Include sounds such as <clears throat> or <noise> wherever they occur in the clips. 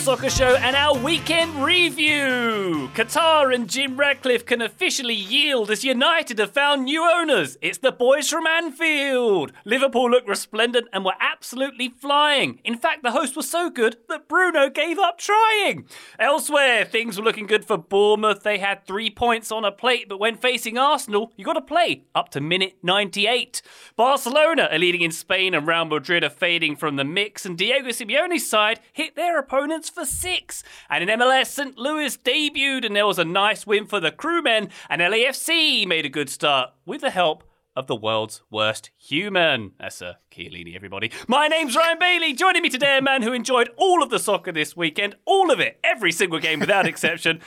Soccer Show and our weekend review. Qatar and Jim Ratcliffe can officially yield as United have found new owners. It's the boys from Anfield. Liverpool look resplendent and were absolutely flying. In fact, the host was so good that Bruno gave up trying. Elsewhere, things were looking good for Bournemouth. They had three points on a plate, but when facing Arsenal, you got to play up to minute 98. Barcelona are leading in Spain and Real Madrid are fading from the mix, and Diego Simeone's side hit their opponents for six. And in MLS, St. Louis debuted, and there was a nice win for the crewmen, and LAFC made a good start with the help of the world's worst human. That's a Chiellini, everybody. My name's Ryan Bailey. Joining me today, a man who enjoyed all of the soccer this weekend, all of it, every single game without <laughs> exception.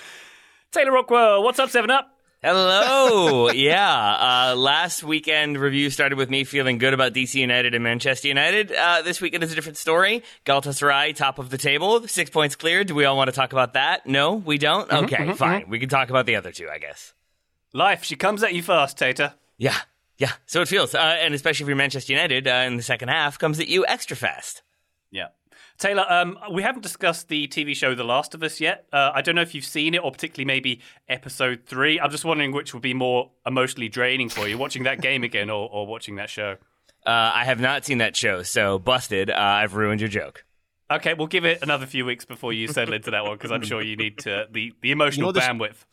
Taylor Rockwell, what's up, 7 Up? Hello. yeah. Uh, last weekend review started with me feeling good about DC United and Manchester United. Uh, this weekend is a different story. Galatasaray, top of the table, six points clear. Do we all want to talk about that? No, we don't? Okay, fine. We can talk about the other two, I guess. Life, she comes at you fast, Tater. Yeah. Yeah. So it feels. Uh, and especially if you're Manchester United uh, in the second half, comes at you extra fast. Yeah. Taylor, um, we haven't discussed the TV show The Last of Us yet. Uh, I don't know if you've seen it, or particularly maybe episode three. I'm just wondering which would be more emotionally draining for you, watching that game again or, or watching that show. Uh, I have not seen that show, so busted. Uh, I've ruined your joke. Okay, we'll give it another few weeks before you settle into that one because I'm sure you need to, the the emotional You know, this- bandwidth.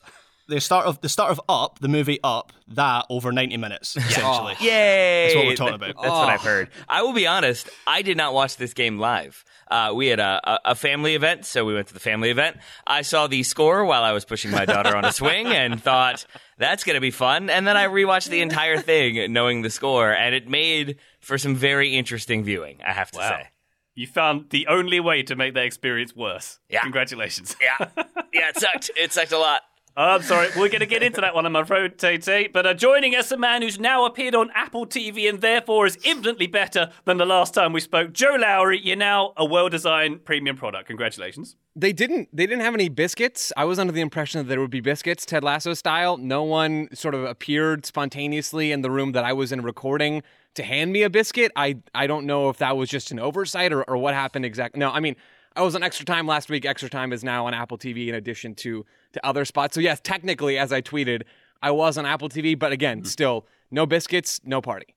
The start of the start of Up, the movie Up, that over ninety minutes <laughs> essentially. Yay! That's what we're talking about. That's what I've heard. I will be honest. I did not watch this game live. Uh, we had a, a, a family event, so we went to the family event. I saw the score while I was pushing my daughter on a swing <laughs> and thought that's going to be fun. And then I rewatched the entire thing, knowing the score, and it made for some very interesting viewing. I have to Wow. say. You found the only way to make that experience worse. Yeah. Congratulations. Yeah, yeah, it sucked. It sucked a lot. Oh, I'm sorry, we're going to get into that one, I'm afraid, Tate. But uh, joining us, a man who's now appeared on Apple TV and therefore is infinitely better than the last time we spoke. Joe Lowry, you're now a well-designed premium product. Congratulations. They didn't. They didn't have any biscuits. I was under the impression that there would be biscuits, Ted Lasso style. No one sort of appeared spontaneously in the room that I was in recording to hand me a biscuit. I I don't know if that was just an oversight or, or what happened exactly. No, I mean I was on extra time last week. Extra time is now on Apple TV in addition to to other spots. So yes, technically, as I tweeted, I was on Apple TV, but again, still no biscuits, no party.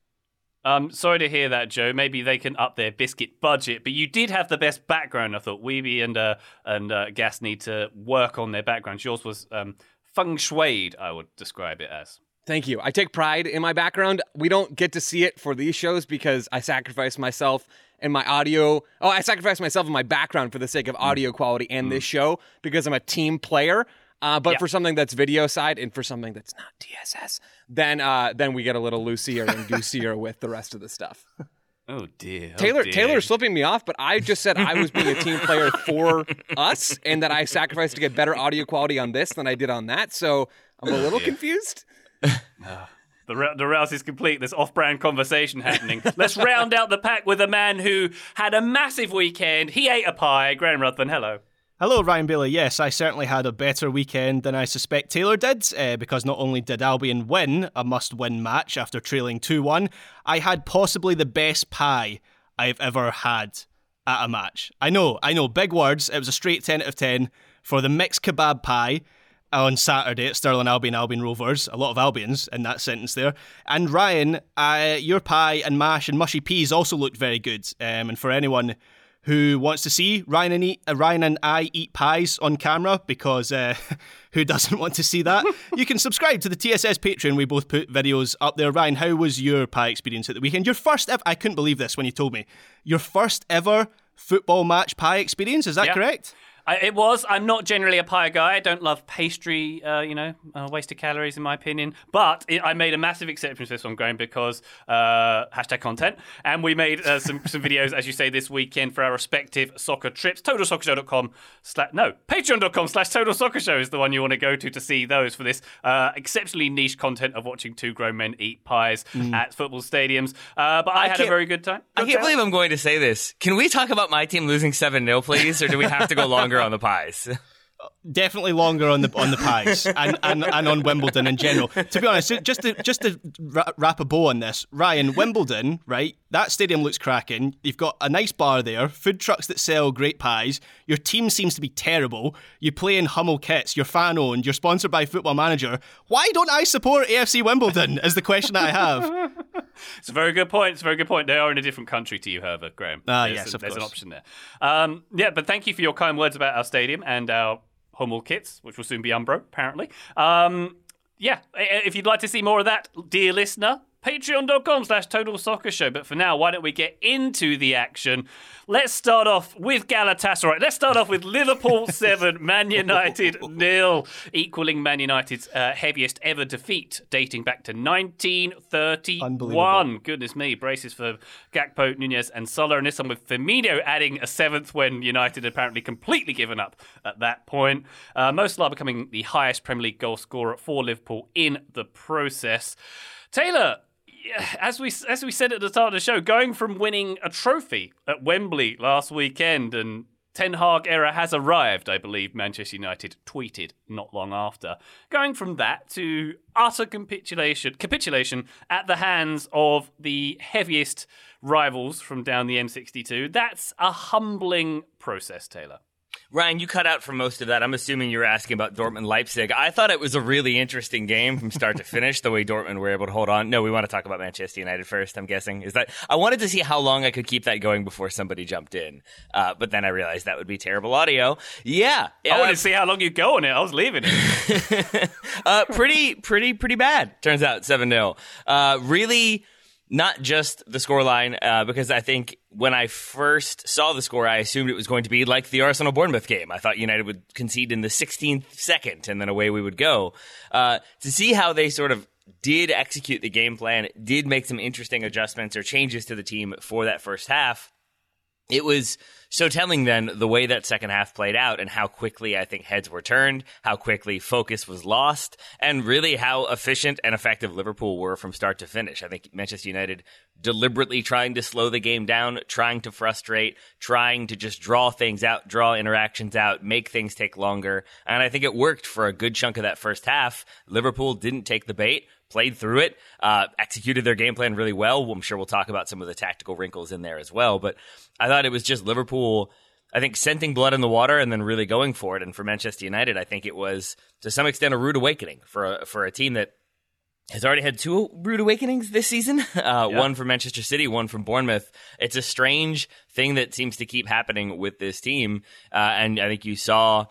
Um, sorry to hear that, Joe. Maybe they can up their biscuit budget, but you did have the best background. I thought Wiebe and uh, and uh, Gass need to work on their backgrounds. Yours was um, feng shuied, I would describe it as. Thank you. I take pride in my background. We don't get to see it for these shows because I sacrifice myself and my audio. Oh, I sacrifice myself and my background for the sake of audio quality and this show because I'm a team player. Uh, but Yeah. for something that's video side and for something that's not TSS, then uh, then we get a little loosier and goosier with the rest of the stuff. <laughs> Oh dear. oh Taylor dear. Taylor's slipping me off, but I just said I was being a team player for <laughs> us and that I sacrificed to get better audio quality on this than I did on that. So I'm a little confused. The, the rouse is complete. There's off-brand conversation happening. Let's round out the pack with a man who had a massive weekend. He ate a pie. Graham Ruthven, hello. Hello, Ryan Bailey. Yes, I certainly had a better weekend than I suspect Taylor did, uh, because not only did Albion win a must win match after trailing 2 1, I had possibly the best pie I've ever had at a match. I know, I know, big words. It was a straight 10 out of 10 for the mixed kebab pie on Saturday at Stirling Albion Albion Rovers. A lot of Albions in that sentence there. And Ryan, uh, your pie and mash and mushy peas also looked very good. Um, and for anyone who wants to see Ryan and, eat, uh, Ryan and I eat pies on camera because uh, <laughs> who doesn't want to see that? <laughs> you can subscribe to the TSS Patreon. We both put videos up there. Ryan, how was your pie experience at the weekend? Your first ever, I couldn't believe this when you told me, your first ever football match pie experience. Is that correct? I, it was. I'm not generally a pie guy. I don't love pastry, uh, you know, uh, wasted calories in my opinion. But it, I made a massive exception to this one, Graham, because uh, hashtag content. And we made uh, some, some videos, as you say, this weekend for our respective soccer trips. TotalSoccerShow.com slash, no, Patreon.com slash Total Soccer Show is the one you want to go to to see those for this uh, exceptionally niche content of watching two grown men eat pies at football stadiums. Uh, but I, I had a very good time. I can't believe I'm going to say this. Can we talk about my team losing 7 0, please? Or do we have to go <laughs> longer on the pies? <laughs> definitely longer on the on the pies <laughs> and, and, and on Wimbledon in general. To be honest, just to just to wrap a bow on this, Ryan, Wimbledon, right? That stadium looks cracking. You've got a nice bar there, food trucks that sell great pies. Your team seems to be terrible. You play in Hummel kits. You're fan owned. You're sponsored by Football Manager. Why don't I support AFC Wimbledon? Is the question that I have. <laughs> It's a very good point. It's a very good point. They are in a different country to you, Herbert, Graham. Ah, there's, yes, of there's an option there. Um, yeah, but thank you for your kind words about our stadium and our Hummel kits, which will soon be Umbro, apparently. Um, yeah, if you'd like to see more of that, dear listener, patreon.com slash total soccer show. But for now, why don't we get into the action? Let's start off with Galatasaray. Let's start off with Liverpool <laughs> 7, Man United nil, equaling Man United's uh, heaviest ever defeat, dating back to 1931. Unbelievable. Goodness me, braces for Gakpo, Nunez, and Salah. And this one with Firmino adding a seventh when United had apparently completely given up at that point. Uh, Mo Salah becoming the highest Premier League goal scorer for Liverpool in the process. Taylor, <sighs> as we as we said at the start of the show, going from winning a trophy at Wembley last weekend and Ten Hag era has arrived, I believe Manchester United tweeted not long after. Going from that to utter capitulation capitulation at the hands of the heaviest rivals from down the M62. That's a humbling process, Taylor. Ryan, you cut out for most of that. I'm assuming you were asking about Dortmund Leipzig. I thought it was a really interesting game from start to finish, the way Dortmund were able to hold on. No, we want to talk about Manchester United first, I'm guessing. Is that I wanted to see how long I could keep that going before somebody jumped in. Uh, but then I realized that would be terrible audio. Yeah. I uh, wanted to see how long you go on it. I was leaving it. <laughs> uh, pretty, pretty, pretty bad. Turns out seven 0 Uh, really, not just the scoreline, uh, because I think when I first saw the score, I assumed it was going to be like the Arsenal Bournemouth game. I thought United would concede in the 16th second, and then away we would go. Uh, to see how they sort of did execute the game plan, did make some interesting adjustments or changes to the team for that first half it was so telling then the way that second half played out and how quickly I think heads were turned, how quickly focus was lost, and really how efficient and effective Liverpool were from start to finish. I think Manchester United deliberately trying to slow the game down, trying to frustrate, trying to just draw things out, draw interactions out, make things take longer. And I think it worked for a good chunk of that first half. Liverpool didn't take the bait played through it, uh, executed their game plan really well. I'm sure we'll talk about some of the tactical wrinkles in there as well. But I thought it was just Liverpool, I think, scenting blood in the water and then really going for it. And for Manchester United, I think it was to some extent a rude awakening for a, for a team that has already had two rude awakenings this season. <laughs> Uh, One from Manchester City, one from Bournemouth. It's a strange thing that seems to keep happening with this team, uh, and I think you saw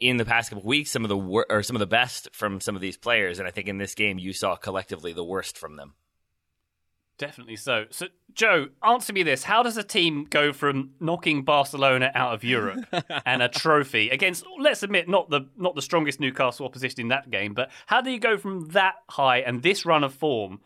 in the past couple of weeks some of the wor- or some of the best from some of these players, and I think in this game you saw collectively the worst from them. Definitely so. So, Joe, answer me this: How does a team go from knocking Barcelona out of Europe <laughs> and a trophy against, let's admit, not the not the strongest Newcastle opposition in that game, but how do you go from that high and this run of form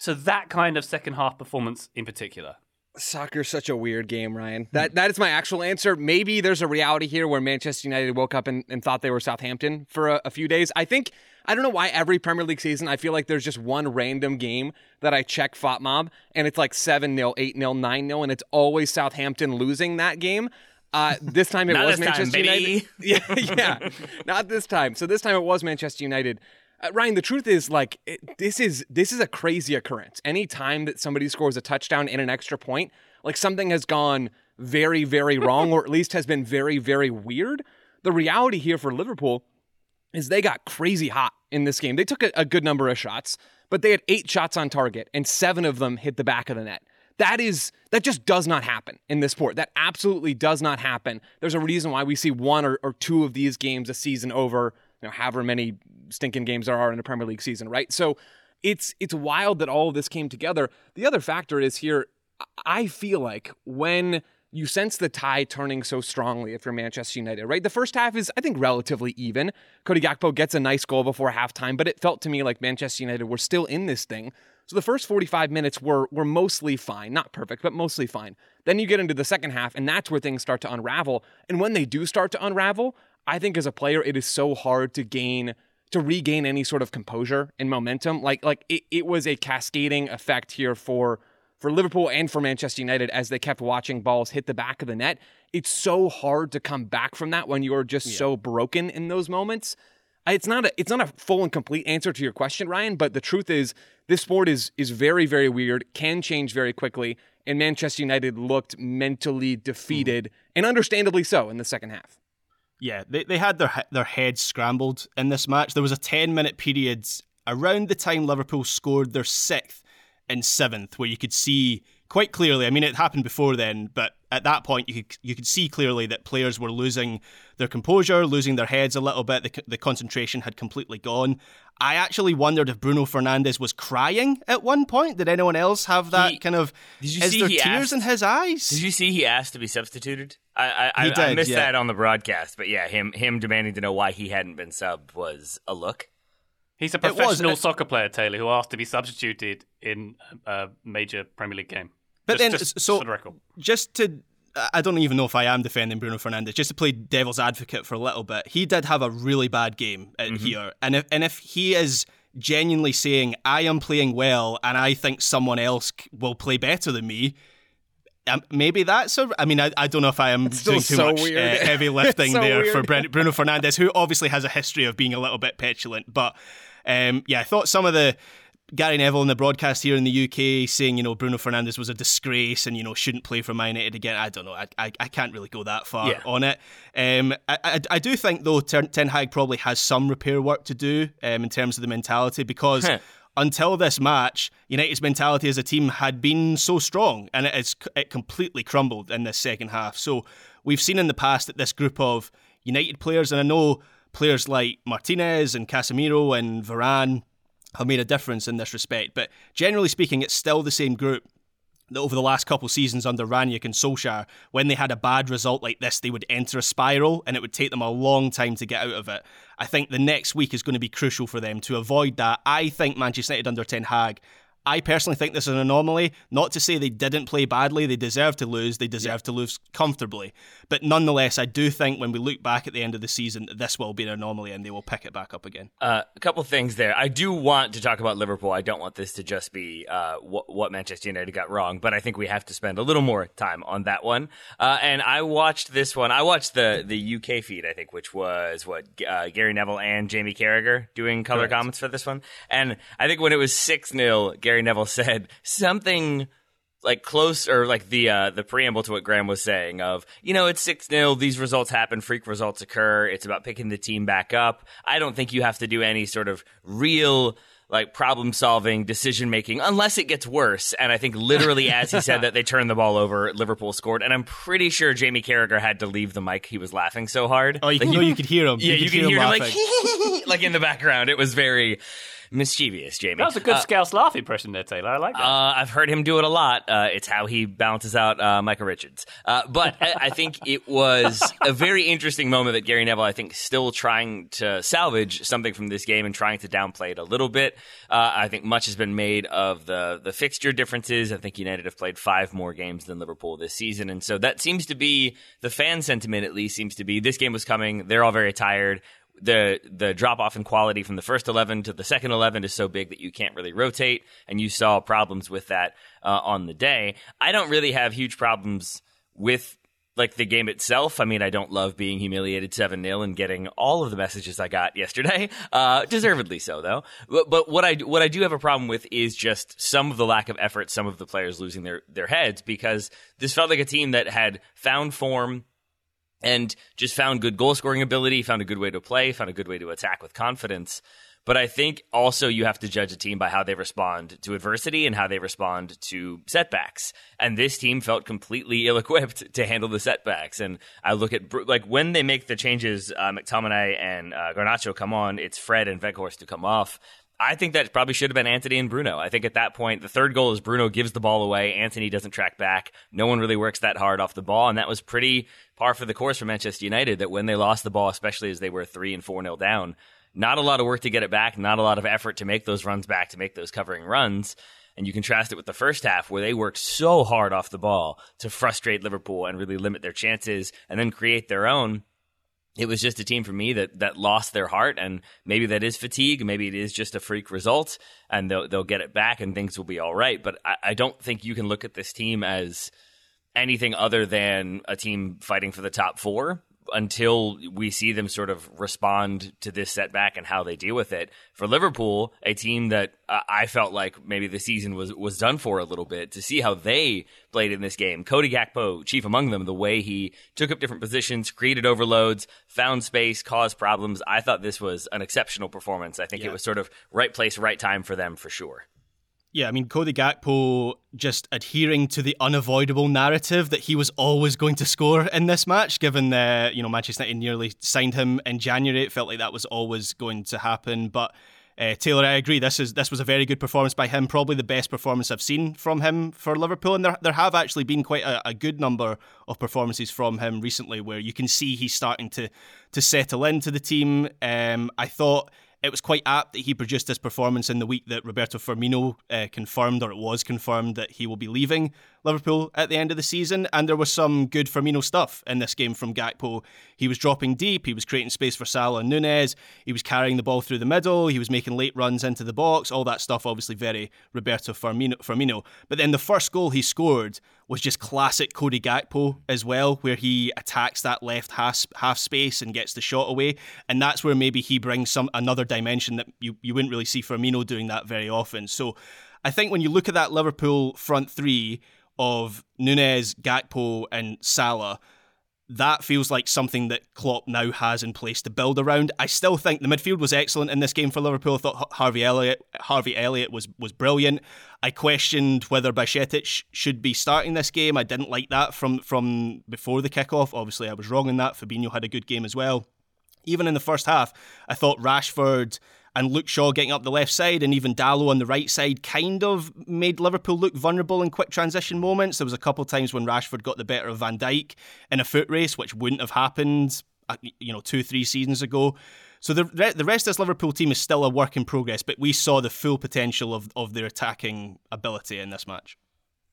to that kind of second half performance in particular? Soccer's such a weird game, Ryan. That that is my actual answer. Maybe there's a reality here where Manchester United woke up and, and thought they were Southampton for a, a few days. I think I don't know why every Premier League season I feel like there's just one random game that I check FotMob and it's like 7 0, 8 0, 9 0, and it's always Southampton losing that game. Uh, this time it <laughs> was time, Manchester baby. United. <laughs> Yeah, yeah, not this time. So this time it was Manchester United. Uh, Ryan, the truth is, like, it, this is this is a crazy occurrence. Any time that somebody scores a touchdown in an extra point, like something has gone very, very wrong, or at <laughs> least has been very, very weird. The reality here for Liverpool is they got crazy hot in this game. They took a, a good number of shots, but they had eight shots on target, and seven of them hit the back of the net. That is that just does not happen in this sport. That absolutely does not happen. There's a reason why we see one or, or two of these games a season over, you know, however many stinking games there are in a Premier League season, right? So it's it's wild that all of this came together. The other factor is here, I feel like when you sense the tie turning so strongly if you're Manchester United, right? The first half is, I think, relatively even. Cody Gakpo gets a nice goal before halftime, but it felt to me like Manchester United were still in this thing. So the first 45 minutes were were mostly fine, not perfect, but mostly fine. Then you get into the second half, and that's where things start to unravel. And when they do start to unravel, I think as a player, it is so hard to gain to regain any sort of composure and momentum. Like like it, it was a cascading effect here for for Liverpool and for Manchester United as they kept watching balls hit the back of the net. It's so hard to come back from that when you're just so broken in those moments. It's not a it's not a full and complete answer to your question, Ryan, but the truth is this sport is is very very weird, can change very quickly, and Manchester United looked mentally mm-hmm. defeated and understandably so in the second half. Yeah, they, they had their their heads scrambled in this match. There was a 10 minute period around the time Liverpool scored their sixth and seventh where you could see quite clearly. I mean, it happened before then, but at that point you could you could see clearly that players were losing their composure, losing their heads a little bit. The, the concentration had completely gone. I actually wondered if Bruno Fernandes was crying at one point. Did anyone else have that He- kind of? Did you is see there he tears asked- in his eyes? Did you see he asked to be substituted? I I, He I, I missed yeah. that on the broadcast, but yeah, him him demanding to know why he hadn't been subbed was a look. He's a professional uh, soccer player, Taylor, who asked to be substituted in a major Premier League game. But Just- then, just so for the just to, I don't even know if I am defending Bruno Fernandes. Just to play devil's advocate for a little bit, he did have a really bad game at here, and if and if he is genuinely saying I am playing well and I think someone else will play better than me. Um, maybe that's a. I mean, I, I don't know if I am doing too so much uh, heavy <laughs> lifting so there for weird. Bren- Bruno Fernandes, who obviously has a history of being a little bit petulant. But um, yeah, I thought some of the Gary Neville in the broadcast here in the UK saying, you know, Bruno Fernandes was a disgrace and, you know, shouldn't play for Man United again. I don't know. I, I, I can't really go that far Yeah. on it. Um, I, I, I do think, though, Ten, Hag probably has some repair work to do um, in terms of the mentality because until this match, United's mentality as a team had been so strong and it, is, it completely crumbled in this second half. So we've seen in the past that this group of United players, and I know players like Martinez and Casemiro and Varane have made a difference in this respect. But generally speaking, it's still the same group that over the last couple of seasons under Rangnick and Solskjaer, when they had a bad result like this, they would enter a spiral and it would take them a long time to get out of it. I think the next week is going to be crucial for them to avoid that. I think Manchester United under Ten Hag. I personally think this is an anomaly. Not to say they didn't play badly, they deserve to lose, they deserve to lose comfortably. But nonetheless, I do think when we look back at the end of the season, this will be an anomaly and they will pick it back up again. Uh, a couple things there. I do want to talk about Liverpool. I don't want this to just be uh, what, what Manchester United got wrong, but I think we have to spend a little more time on that one. Uh, and I watched this one. I watched the the UK feed, I think, which was what uh, Gary Neville and Jamie Carragher doing color Correct. comments for this one. And I think when it was six 0 Gary Neville said something like close or like the uh, the preamble to what Graham was saying of you know it's six 0 these results happen freak results occur it's about picking the team back up. I don't think you have to do any sort of real like problem solving decision making unless it gets worse. And I think literally as he said that they turned the ball over Liverpool scored. And I'm pretty sure Jamie Carragher had to leave the mic. He was laughing so hard. Oh, you, Like, know you could hear him. yeah, you, can hear him like <laughs> like in the background. It was very mischievous, Jamie. That was a good Uh, Scouse laugh impression there, Taylor. I like that. Uh, I've heard him do it a lot. Uh, it's how he balances out uh, Micah Richards. Uh, but I, I think it was a very interesting moment that Gary Neville, I think, still trying to salvage something from this game and trying to downplay it a little bit. Uh, I think much has been made of the the fixture differences. I think United have played five more games than Liverpool this season, and so that seems to be the fan sentiment. At least seems to be this game was coming. They're all very tired the the drop off in quality from the first 11 to the second 11 is so big that you can't really rotate and you saw problems with that uh, on the day. I don't really have huge problems with like the game itself. I mean i don't love being humiliated 7-0 and getting all of the messages i got <laughs> yesterday uh, deservedly so though. But, but what i what i do have a problem with is just some of the lack of effort some of the players losing their their heads because this felt like a team that had found form and just found good goal scoring ability, found a good way to play, found a good way to attack with confidence. But I think also you have to judge a team by how they respond to adversity and how they respond to setbacks. And this team felt completely ill equipped <laughs> to handle the setbacks. And I look at, like, when they make the changes, uh, McTominay and uh, Garnacho come on, it's Fred and Weghorst to come off. I think that probably should have been Antony and Bruno. I think at that point, the third goal is Bruno gives the ball away. Antony doesn't track back. No one really works that hard off the ball. And that was pretty par for the course for Manchester United that when they lost the ball, especially as they were 3 and 4 nil down, not a lot of work to get it back, not a lot of effort to make those runs back, to make those covering runs. And you contrast it with the first half where they worked so hard off the ball to frustrate Liverpool and really limit their chances and then create their own it was just a team for me that that lost their heart and maybe that is fatigue maybe it is just a freak result and they'll, they'll get it back and things will be all right. But I, I don't think you can look at this team as anything other than a team fighting for the top four until we see them sort of respond to this setback and how they deal with it. For Liverpool, a team that uh, I felt like maybe the season was was done for a little bit, to see how they played in this game. Cody Gakpo, chief among them, the way he took up different positions, created overloads, found space, caused problems. I thought this was an exceptional performance. I think Yeah. it was sort of right place, right time for them for sure. Yeah, I mean, Cody Gakpo just adhering to the unavoidable narrative that he was always going to score in this match, given that, you know, Manchester United nearly signed him in January. It felt like that was always going to happen. But uh, Taylor, I agree. This is this was a very good performance by him. Probably the best performance I've seen from him for Liverpool, and there there have actually been quite a, a good number of performances from him recently, where you can see he's starting to to settle into the team. Um, I thought it was quite apt that he produced this performance in the week that Roberto Firmino uh, confirmed, or it was confirmed, that he will be leaving Liverpool at the end of the season. And there was some good Firmino stuff in this game from Gakpo. He was dropping deep, he was creating space for Salah and Nunez, he was carrying the ball through the middle, he was making late runs into the box, all that stuff, obviously very Roberto Firmino. Firmino. But then the first goal he scored was just classic Cody Gakpo as well, where he attacks that left half, half space and gets the shot away. And that's where maybe he brings some another dimension that you, you wouldn't really see Firmino doing that very often. So I think when you look at that Liverpool front three of Nunez, Gakpo, and Salah, that feels like something that Klopp now has in place to build around. I still think the midfield was excellent in this game for Liverpool. I thought Harvey Elliott, Harvey Elliott was was brilliant. I questioned whether Bajcetic should be starting this game. I didn't like that from from before the kickoff. Obviously, I was wrong in that. Fabinho had a good game as well. Even in the first half, I thought Rashford and Luke Shaw getting up the left side and even Dalot on the right side kind of made Liverpool look vulnerable in quick transition moments. There was a couple of times when Rashford got the better of Van Dijk in a foot race, which wouldn't have happened, uh, you know, two, three seasons ago. So the the rest of this Liverpool team is still a work in progress, but we saw the full potential of, of their attacking ability in this match.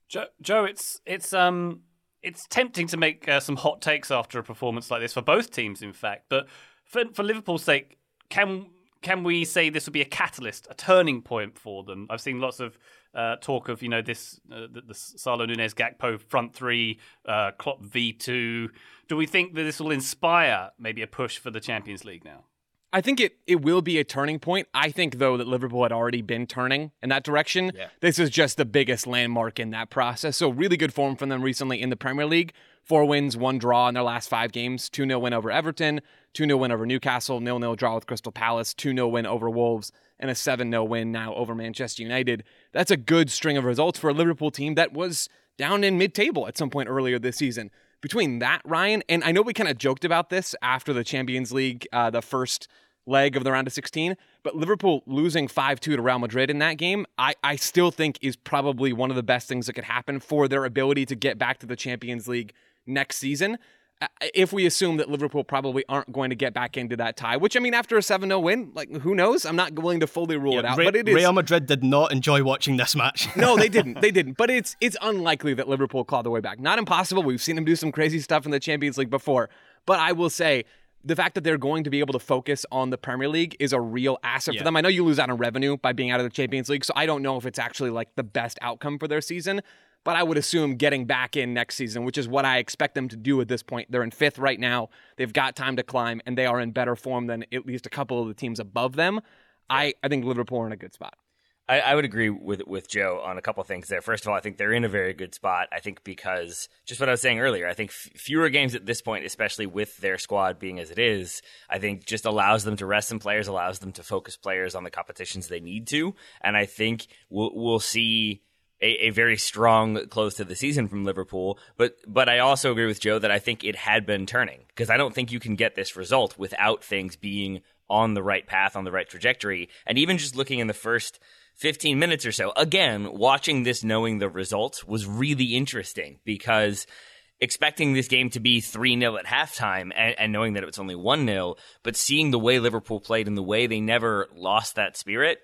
Joe, Joe, it's it's um it's tempting to make uh, some hot takes after a performance like this for both teams, in fact. But for for Liverpool's sake, can can we say this would be a catalyst, a turning point for them? I've seen lots of uh, talk of you know this uh, the, the Salah Nunez Gakpo front three, uh, Klopp V two. Do we think that this will inspire maybe a push for the Champions League now? I think it, it will be a turning point. I think, though, that Liverpool had already been turning in that direction. This is just the biggest landmark in that process. So, really good form from them recently in the Premier League. Four wins, one draw in their last five games 2 0 win over Everton, 2 0 win over Newcastle, 0 0 draw with Crystal Palace, 2 0 win over Wolves, and a 7 0 win now over Manchester United. That's a good string of results for a Liverpool team that was down in mid table at some point earlier this season. Between that, Ryan, and I know we kind of joked about this after the Champions League, uh, the first leg of the round of 16. But Liverpool losing 5 2 to Real Madrid in that game, I, I still think is probably one of the best things that could happen for their ability to get back to the Champions League next season. If we assume that Liverpool probably aren't going to get back into that tie, which I mean, after a 7 0 win, like who knows? I'm not willing to fully rule Yeah, it out. Re- but it is. Real Madrid did not enjoy watching this match. <laughs> no, they didn't. <laughs> They didn't. But it's it's unlikely that Liverpool claw their way back. Not impossible. We've seen them do some crazy stuff in the Champions League before. But I will say the fact that they're going to be able to focus on the Premier League is a real asset Yeah. for them. I know you lose out on revenue by being out of the Champions League, so I don't know if it's actually like the best outcome for their season. But I would assume getting back in next season, which is what I expect them to do at this point. They're in fifth right now. They've got time to climb, and they are in better form than at least a couple of the teams above them. I, I think Liverpool are in a good spot. I, I would agree with with Joe on a couple things there. First of all, I think they're in a very good spot. I think because just what I was saying earlier, I think f- fewer games at this point, especially with their squad being as it is, I think just allows them to rest some players, allows them to focus players on the competitions they need to, and I think we'll we'll see. A, a very strong close to the season from Liverpool, but but I also agree with Joe that I think it had been turning because I don't think you can get this result without things being on the right path, on the right trajectory, and even just looking in the first 15 minutes or so. Again, watching this knowing the results was really interesting because expecting this game to be 3 0 at halftime and, and knowing that it was only 1 0, but seeing the way Liverpool played and the way they never lost that spirit.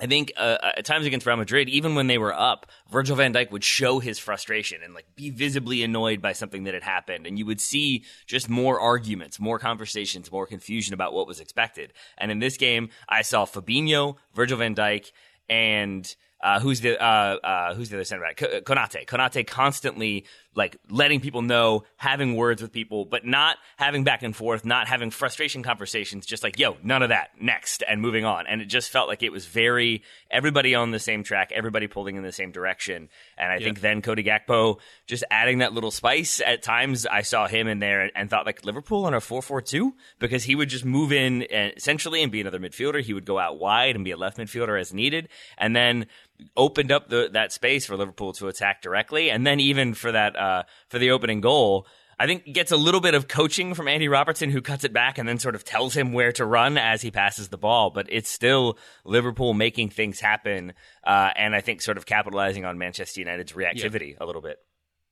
I think uh, at times against Real Madrid, even when they were up, Virgil van Dijk would show his frustration and like be visibly annoyed by something that had happened, and you would see just more arguments, more conversations, more confusion about what was expected. And in this game, I saw Fabinho, Virgil van Dijk, and uh, who's the uh, uh, who's the other center back? Ko- Konate. Konate constantly like letting people know, having words with people, but not having back and forth, not having frustration conversations. Just like yo, none of that. Next, and moving on. And it just felt like it was very everybody on the same track, everybody pulling in the same direction. And I think then Cody Gakpo just adding that little spice. At times, I saw him in there and, and thought like Liverpool on a four four two because he would just move in uh, essentially and be another midfielder. He would go out wide and be a left midfielder as needed, and then opened up the, that space for Liverpool to attack directly, and then even for that uh, for the opening goal. I think gets a little bit of coaching from Andy Robertson, who cuts it back and then sort of tells him where to run as he passes the ball. But it's still Liverpool making things happen, uh, and I think sort of capitalizing on Manchester United's reactivity a little bit.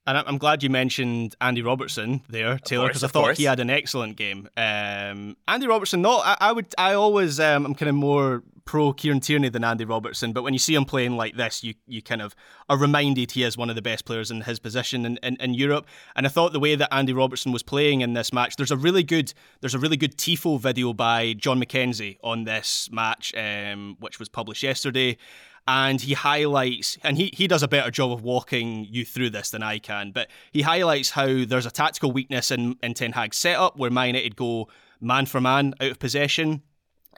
And I'm glad you mentioned Andy Robertson there, Taylor, because I thought course. he had an excellent game. Um, Andy Robertson, no, I, I would, I always, um, I'm kind of more pro Kieran Tierney than Andy Robertson, but when you see him playing like this, you you kind of are reminded he is one of the best players in his position in, in, in Europe. And I thought the way that Andy Robertson was playing in this match, there's a really good, there's a really good tifo video by John McKenzie on this match, um, which was published yesterday and he highlights and he, he does a better job of walking you through this than I can, but he highlights how there's a tactical weakness in, in Ten Hag's setup where Man United go man for man out of possession.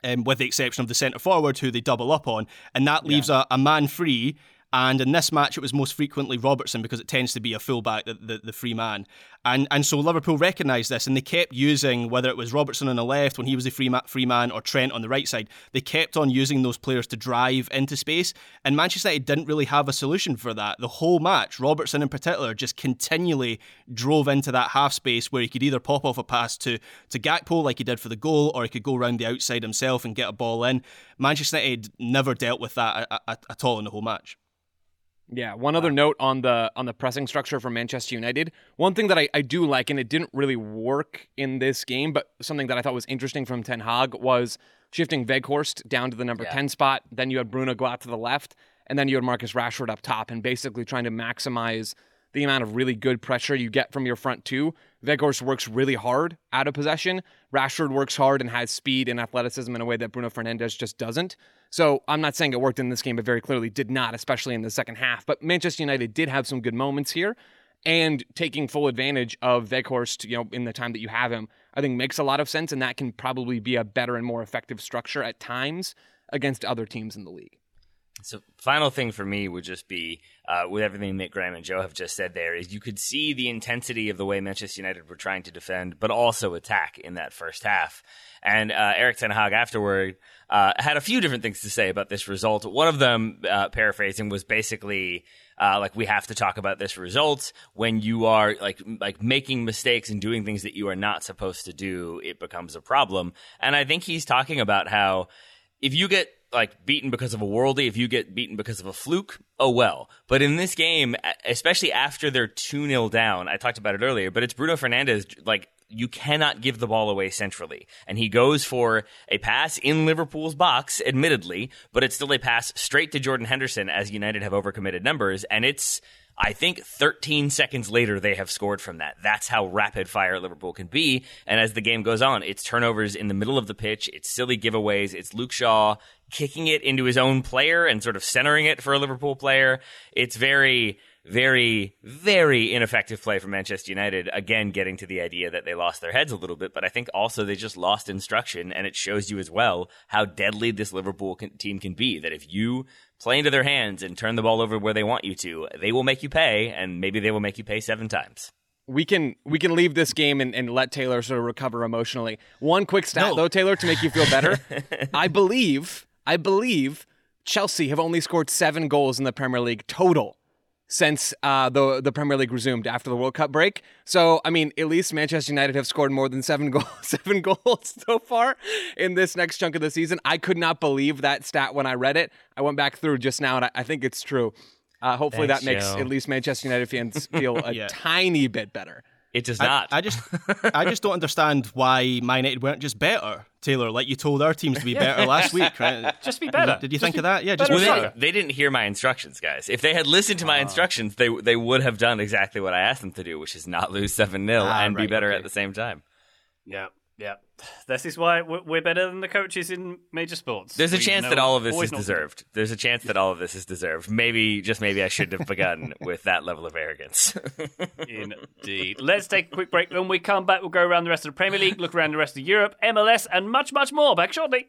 Um, with the exception of the centre forward, who they double up on, and that leaves a, a man free. And in this match, it was most frequently Robertson because it tends to be a fullback, the, the, the free man. And and so Liverpool recognised this and they kept using, whether it was Robertson on the left when he was the free, ma- free man or Trent on the right side, they kept on using those players to drive into space. And Manchester United didn't really have a solution for that. The whole match, Robertson in particular, just continually drove into that half space where he could either pop off a pass to, to Gakpo like he did for the goal or he could go around the outside himself and get a ball in. Manchester United never dealt with that at, at, at all in the whole match. Yeah. One other note on the on the pressing structure for Manchester United. One thing that I, I do like, and it didn't really work in this game, but something that I thought was interesting from Ten Hag was shifting Weghorst down to the number ten spot. Then you had Bruno go out to the left, and then you had Marcus Rashford up top, and basically trying to maximize the amount of really good pressure you get from your front two. Weghorst works really hard out of possession. Rashford works hard and has speed and athleticism in a way that Bruno Fernandes just doesn't. So I'm not saying it worked in this game, but very clearly did not, especially in the second half. But Manchester United did have some good moments here, and taking full advantage of Weghorst, you know, in the time that you have him, I think makes a lot of sense, and that can probably be a better and more effective structure at times against other teams in the league. So, final thing for me would just be uh, with everything Nick Graham and Joe have just said there is you could see the intensity of the way Manchester United were trying to defend, but also attack in that first half. And uh, Erik Ten Hag afterward uh, had a few different things to say about this result. One of them, uh, paraphrasing, was basically uh, like we have to talk about this result when you are like like making mistakes and doing things that you are not supposed to do. It becomes a problem. And I think he's talking about how if you get like beaten because of a worldie, if you get beaten because of a fluke, oh well. But in this game, especially after they're 2 0 down, I talked about it earlier, but it's Bruno Fernandes, like, you cannot give the ball away centrally. And he goes for a pass in Liverpool's box, admittedly, but it's still a pass straight to Jordan Henderson as United have overcommitted numbers. And it's, I think 13 seconds later, they have scored from that. That's how rapid fire Liverpool can be. And as the game goes on, it's turnovers in the middle of the pitch, it's silly giveaways, it's Luke Shaw kicking it into his own player and sort of centering it for a Liverpool player. It's very, very, very ineffective play from Manchester United. Again, getting to the idea that they lost their heads a little bit, but I think also they just lost instruction, and it shows you as well how deadly this Liverpool can, team can be. That if you play into their hands and turn the ball over where they want you to, they will make you pay, and maybe they will make you pay seven times we can we can leave this game and, and let Taylor sort of recover emotionally. One quick stat no. though, Taylor, to make you feel better. <laughs> I believe I believe Chelsea have only scored seven goals in the Premier League total since uh, the the Premier League resumed after the World Cup break. So, I mean, at least Manchester United have scored more than seven <laughs> goals seven goals so far in this next chunk of the season. I could not believe that stat when I read it. I went back through just now, and I, I think it's true. Uh, hopefully, Thanks, that makes Joe. at least Manchester United fans feel <laughs> a yeah. tiny bit better. It does not. I, I just, I just don't understand why Man United weren't just better, Taylor. Like you told our teams to be <laughs> better last week, right? Just be better. Did you just think of that? Yeah, just well, be better. They, they, didn't hear my instructions, guys. If they had listened to my uh, instructions, they they would have done exactly what I asked them to do, which is not lose seven 0 ah, and right, be better okay. at the same time. Yeah, yeah. This is why we're better than the coaches in major sports. There's a we chance that all of this is deserved. There's a chance that all of this is deserved. Maybe, just maybe, I shouldn't have begun <laughs> with that level of arrogance. Indeed. Let's take a quick break. When we come back, we'll go around the rest of the Premier League, look around the rest of Europe, MLS, and much, much more. Back shortly.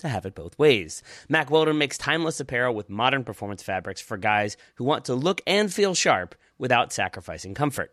to have it both ways. Mack Weldon makes timeless apparel with modern performance fabrics for guys who want to look and feel sharp without sacrificing comfort.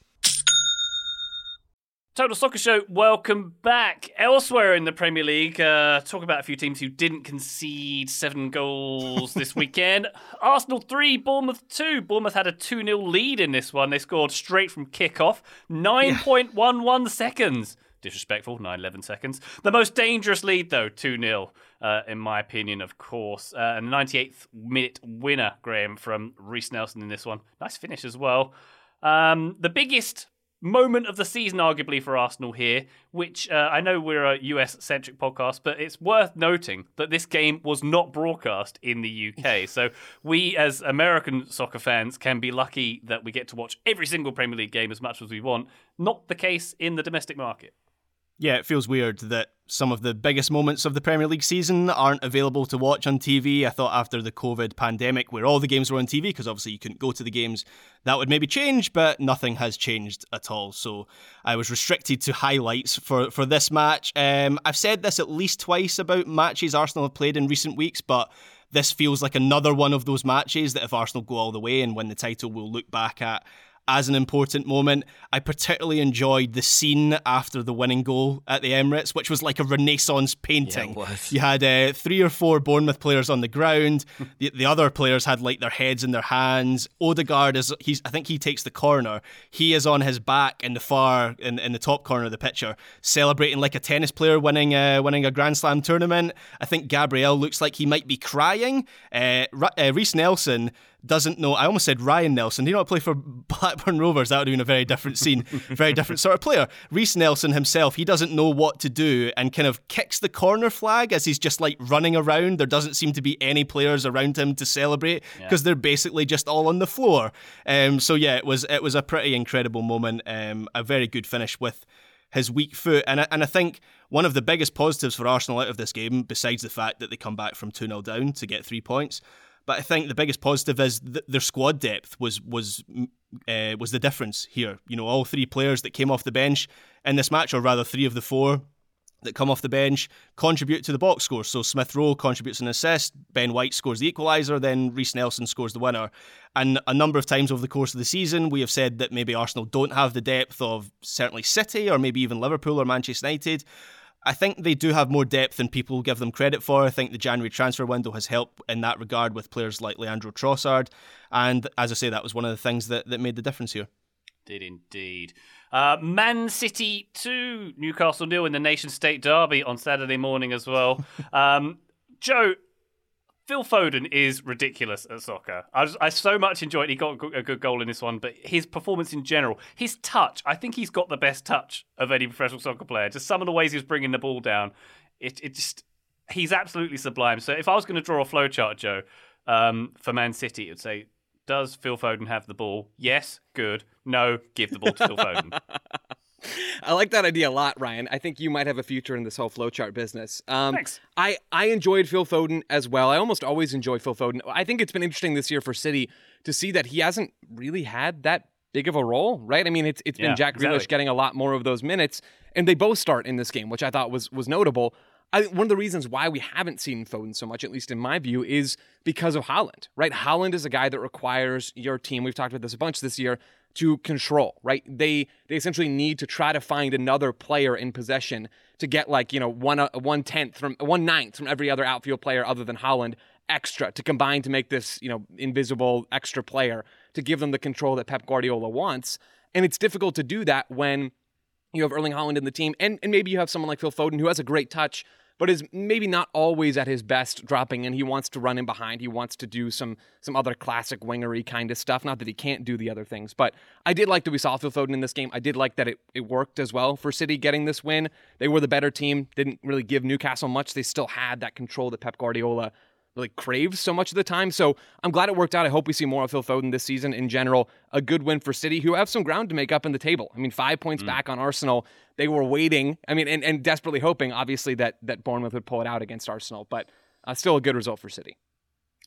Total Soccer Show, welcome back. Elsewhere in the Premier League, uh, talk about a few teams who didn't concede seven goals this <laughs> weekend. Arsenal 3, Bournemouth 2. Bournemouth had a 2 0 lead in this one. They scored straight from kickoff, 9.11 seconds. Disrespectful, 9 11 seconds. The most dangerous lead, though, 2 0, uh, in my opinion, of course. Uh, and the 98th minute winner, Graham, from Reiss Nelson in this one. Nice finish as well. Um, the biggest moment of the season, arguably, for Arsenal here, which uh, I know we're a US centric podcast, but it's worth noting that this game was not broadcast in the UK. <laughs> so we, as American soccer fans, can be lucky that we get to watch every single Premier League game as much as we want. Not the case in the domestic market. Yeah, it feels weird that some of the biggest moments of the Premier League season aren't available to watch on TV. I thought after the COVID pandemic, where all the games were on TV, because obviously you couldn't go to the games, that would maybe change, but nothing has changed at all. So I was restricted to highlights for, for this match. Um, I've said this at least twice about matches Arsenal have played in recent weeks, but this feels like another one of those matches that if Arsenal go all the way and win the title, we'll look back at as an important moment. I particularly enjoyed the scene after the winning goal at the Emirates, which was like a Renaissance painting. Yeah, you had uh, three or four Bournemouth players on the ground. <laughs> the, the other players had like their heads in their hands. Odegaard is he's I think he takes the corner. He is on his back in the far in, in the top corner of the picture, celebrating like a tennis player winning uh, winning a Grand Slam tournament. I think Gabriel looks like he might be crying. Uh, uh Reiss Nelson doesn't know. I almost said Ryan Nelson. He not play for <laughs> Blackburn Rovers. That would have been a very different scene, <laughs> very different sort of player. Reiss Nelson himself, he doesn't know what to do and kind of kicks the corner flag as he's just like running around. There doesn't seem to be any players around him to celebrate because yeah. they're basically just all on the floor. Um, so yeah, it was it was a pretty incredible moment. Um, a very good finish with his weak foot. And I, and I think one of the biggest positives for Arsenal out of this game, besides the fact that they come back from 2 0 down to get three points, but I think the biggest positive is th- their squad depth was was uh, was the difference here. You know, all three players that came off the bench in this match, or rather three of the four that come off the bench, contribute to the box score. So Smith Rowe contributes an assist, Ben White scores the equaliser, then Reiss Nelson scores the winner. And a number of times over the course of the season, we have said that maybe Arsenal don't have the depth of certainly City or maybe even Liverpool or Manchester United. I think they do have more depth than people give them credit for. I think the January transfer window has helped in that regard with players like Leandro Trossard. And as I say, that was one of the things that, that made the difference here. Did indeed. Uh, Man City 2, Newcastle nil in the Nation State Derby on Saturday morning as well. <laughs> Um, Joe, Phil Foden is ridiculous at soccer. I, I so much enjoyed. He got a good goal in this one, but his performance in general, his touch, I think he's got the best touch of any professional soccer player. Just some of the ways he's bringing the ball down, it it just he's absolutely sublime. So if I was going to draw a flowchart, Joe, um, for Man City, it would say, does Phil Foden have the ball? Yes, good. No, give the ball to Phil Foden. <laughs> <laughs> I like that idea a lot, Ryan. I think you might have a future in this whole flowchart business. Um, Thanks. I, I enjoyed Phil Foden as well. I almost always enjoy Phil Foden. I think it's been interesting this year for City to see that he hasn't really had that big of a role, right? I mean, it's it's been Jack Grealish exactly. getting a lot more of those minutes, and they both start in this game, which I thought was was notable. I, one of the reasons why we haven't seen Foden so much, at least in my view, is because of Haaland, right? Haaland is a guy that requires your team. We've talked about this a bunch this year to control, right? They they essentially need to try to find another player in possession to get like you know one uh, one tenth from one ninth from every other outfield player other than Haaland extra to combine to make this you know invisible extra player to give them the control that Pep Guardiola wants. And it's difficult to do that when you have Erling Haaland in the team, and, and maybe you have someone like Phil Foden who has a great touch, but is maybe not always at his best dropping in. He wants to run in behind. He wants to do some some other classic wingery kind of stuff. Not that he can't do the other things, but I did like that we saw Phil Foden in this game. I did like that it, it worked as well for City getting this win. They were the better team. Didn't really give Newcastle much. They still had that control that Pep Guardiola really craves so much of the time. So I'm glad it worked out. I hope we see more of Phil Foden this season in general. A good win for City, who have some ground to make up in the table. I mean, five points back on Arsenal. They were waiting, I mean, and, and desperately hoping, obviously, that that Bournemouth would pull it out against Arsenal. But uh, still a good result for City.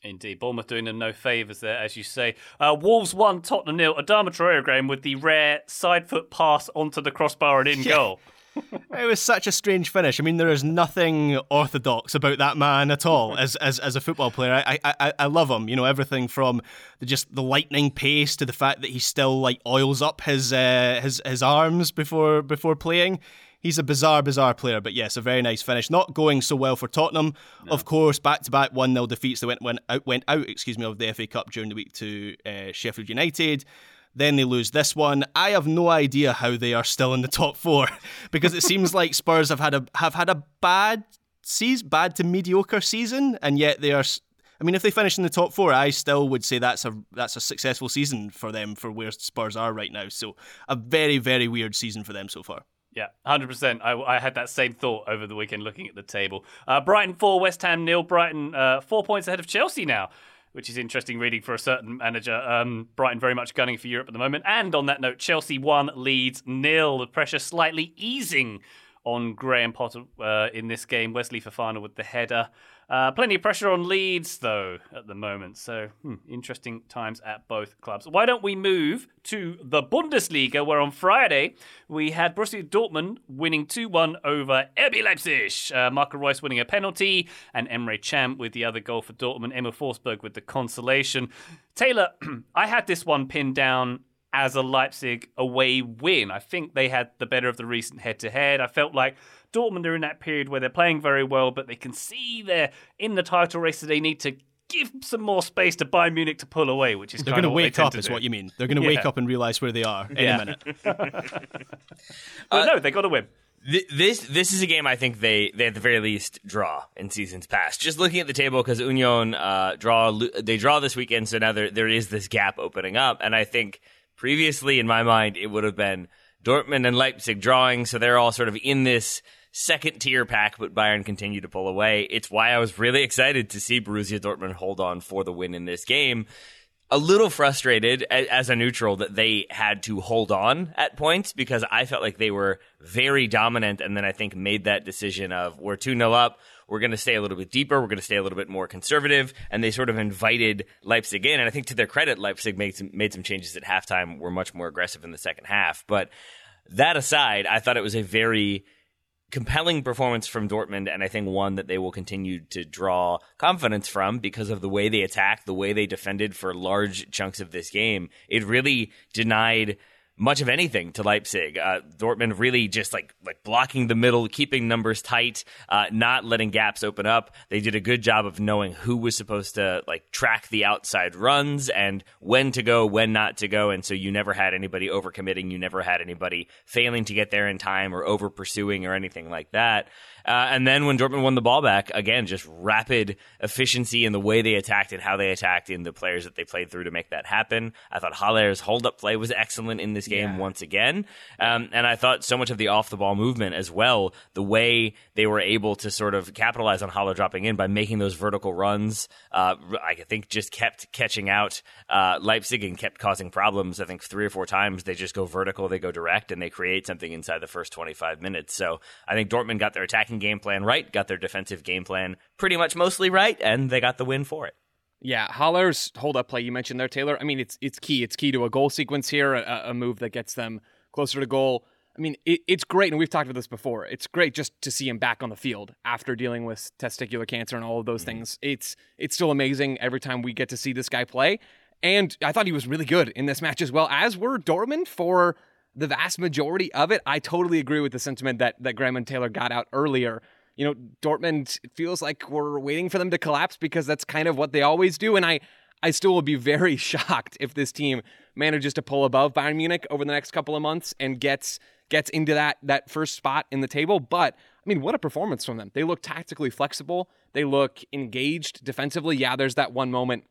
Indeed, Bournemouth doing them no favours there, as you say. Uh, Wolves won, Tottenham nil. Adama Traore game with the rare side foot pass onto the crossbar and in <laughs> goal. <laughs> It was such a strange finish. I mean, there is nothing orthodox about that man at all as as, as a football player. I, I I love him. You know, everything from the, just the lightning pace to the fact that he still like oils up his uh, his his arms before before playing. He's a bizarre, bizarre player, but yes, a very nice finish. Not going so well for Tottenham, of course. Back to back one 0 defeats. They went went out went out. Excuse me, of the FA Cup during the week to uh, Sheffield United. Then they lose this one. I have no idea how they are still in the top four <laughs> because it seems like Spurs have had a have had a bad season, bad to mediocre season, and yet they are. I mean, if they finish in the top four, I still would say that's a that's a successful season for them for where Spurs are right now. So a very very weird season for them so far. Yeah, hundred percent. I, I had that same thought over the weekend looking at the table. Uh, Brighton four, West Ham nil. Brighton uh, four points ahead of Chelsea now, which is interesting reading for a certain manager. Um, Brighton very much gunning for Europe at the moment. And on that note, Chelsea one, Leeds nil. The pressure slightly easing on Graham Potter uh, in this game. Wesley Fofana with the header. Uh, plenty of pressure on Leeds, though, at the moment. So, hmm, interesting times at both clubs. Why don't we move to the Bundesliga, where on Friday we had Borussia Dortmund winning 2 1 over RB Leipzig. Uh, Marco Reus winning a penalty, and Emre Can with the other goal for Dortmund. Emil Forsberg with the consolation. Taylor, <clears throat> I had this one pinned down as a Leipzig away win. I think they had the better of the recent head to head. I felt like Dortmund are in that period where they're playing very well, but they can see they're in the title race, so they need to give some more space to Bayern Munich to pull away, which is They're going to wake up, is do. what you mean. They're going to Yeah. wake up and realize where they are any Yeah. minute. <laughs> But no, they got to win. Th- This this is a game I think they, they at the very least draw in seasons past. Just looking at the table because Union uh, draw they draw this weekend, so now there there is this gap opening up, and I think previously in my mind it would have been Dortmund and Leipzig drawing, so they're all sort of in this second tier pack, but Bayern continue to pull away. It's why I was really excited to see Borussia Dortmund hold on for the win in this game a little frustrated as a neutral that they had to hold on at points because I felt like they were very dominant and then I think made that decision of we're 2 0 up, we're going to stay a little bit deeper, we're going to stay a little bit more conservative, and they sort of invited Leipzig in. And I think to their credit, Leipzig made some, made some changes at halftime, were much more aggressive in the second half. But that aside, I thought it was a very compelling performance from Dortmund, and I think one that they will continue to draw confidence from because of the way they attacked, the way they defended for large chunks of this game. It really denied much of anything to Leipzig. Uh, Dortmund really just like like blocking the middle, keeping numbers tight, uh, not letting gaps open up. They did a good job of knowing who was supposed to like track the outside runs and when to go, when not to go, and so you never had anybody overcommitting. You never had anybody failing to get there in time or over pursuing or anything like that. Uh, and then when Dortmund won the ball back, again, just rapid efficiency in the way they attacked and how they attacked, in the players that they played through to make that happen. I thought Haller's hold up play was excellent in this game once again. Um, and I thought so much of the off the ball movement as well, the way they were able to sort of capitalize on Haller dropping in by making those vertical runs, uh, I think just kept catching out uh, Leipzig and kept causing problems. I think three or four times they just go vertical, they go direct, and they create something inside the first 25 minutes. So I think Dortmund got their attacking game plan right, got their defensive game plan pretty much mostly right, and they got the win for it. Yeah, Haller's hold up play you mentioned there, Taylor. I mean, it's it's key. It's key to a goal sequence here, a, a move that gets them closer to goal. I mean, it, it's great, and we've talked about this before. It's great just to see him back on the field after dealing with testicular cancer and all of those mm-hmm. things. It's it's still amazing every time we get to see this guy play. And I thought he was really good in this match as well, as were Dortmund for the vast majority of it. I totally agree with the sentiment that that Graham and Taylor got out earlier. You know, Dortmund feels like we're waiting for them to collapse because that's kind of what they always do. And I I still would be very <laughs> shocked if this team manages to pull above Bayern Munich over the next couple of months and gets gets into that that first spot in the table. But I mean, what a performance from them. They look tactically flexible. They look engaged defensively. Yeah, there's that one moment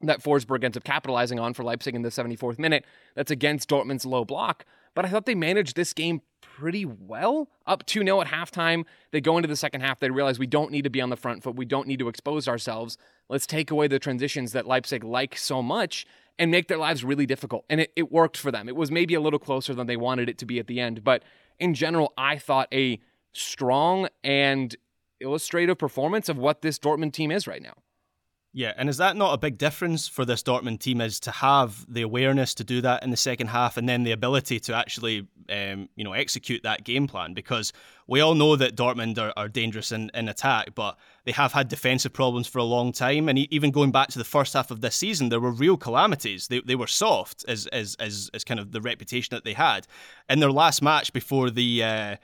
that Forsberg ends up capitalizing on for Leipzig in the 74th minute. That's against Dortmund's low block. But I thought they managed this game pretty well. Up 2 0 at halftime. They go into the second half. They realize we don't need to be on the front foot. We don't need to expose ourselves. Let's take away the transitions that Leipzig like so much and make their lives really difficult. And it, it worked for them. It was maybe a little closer than they wanted it to be at the end. But in general, I thought a strong and illustrative performance of what this Dortmund team is right now. Yeah, and is that not a big difference for this Dortmund team? Is to have the awareness to do that in the second half, and then the ability to actually, um, you know, execute that game plan? Because we all know that Dortmund are, are dangerous in, in attack, but they have had defensive problems for a long time. And even going back to the first half of this season, there were real calamities. They, they were soft, as, as as as kind of the reputation that they had in their last match before the. Uh,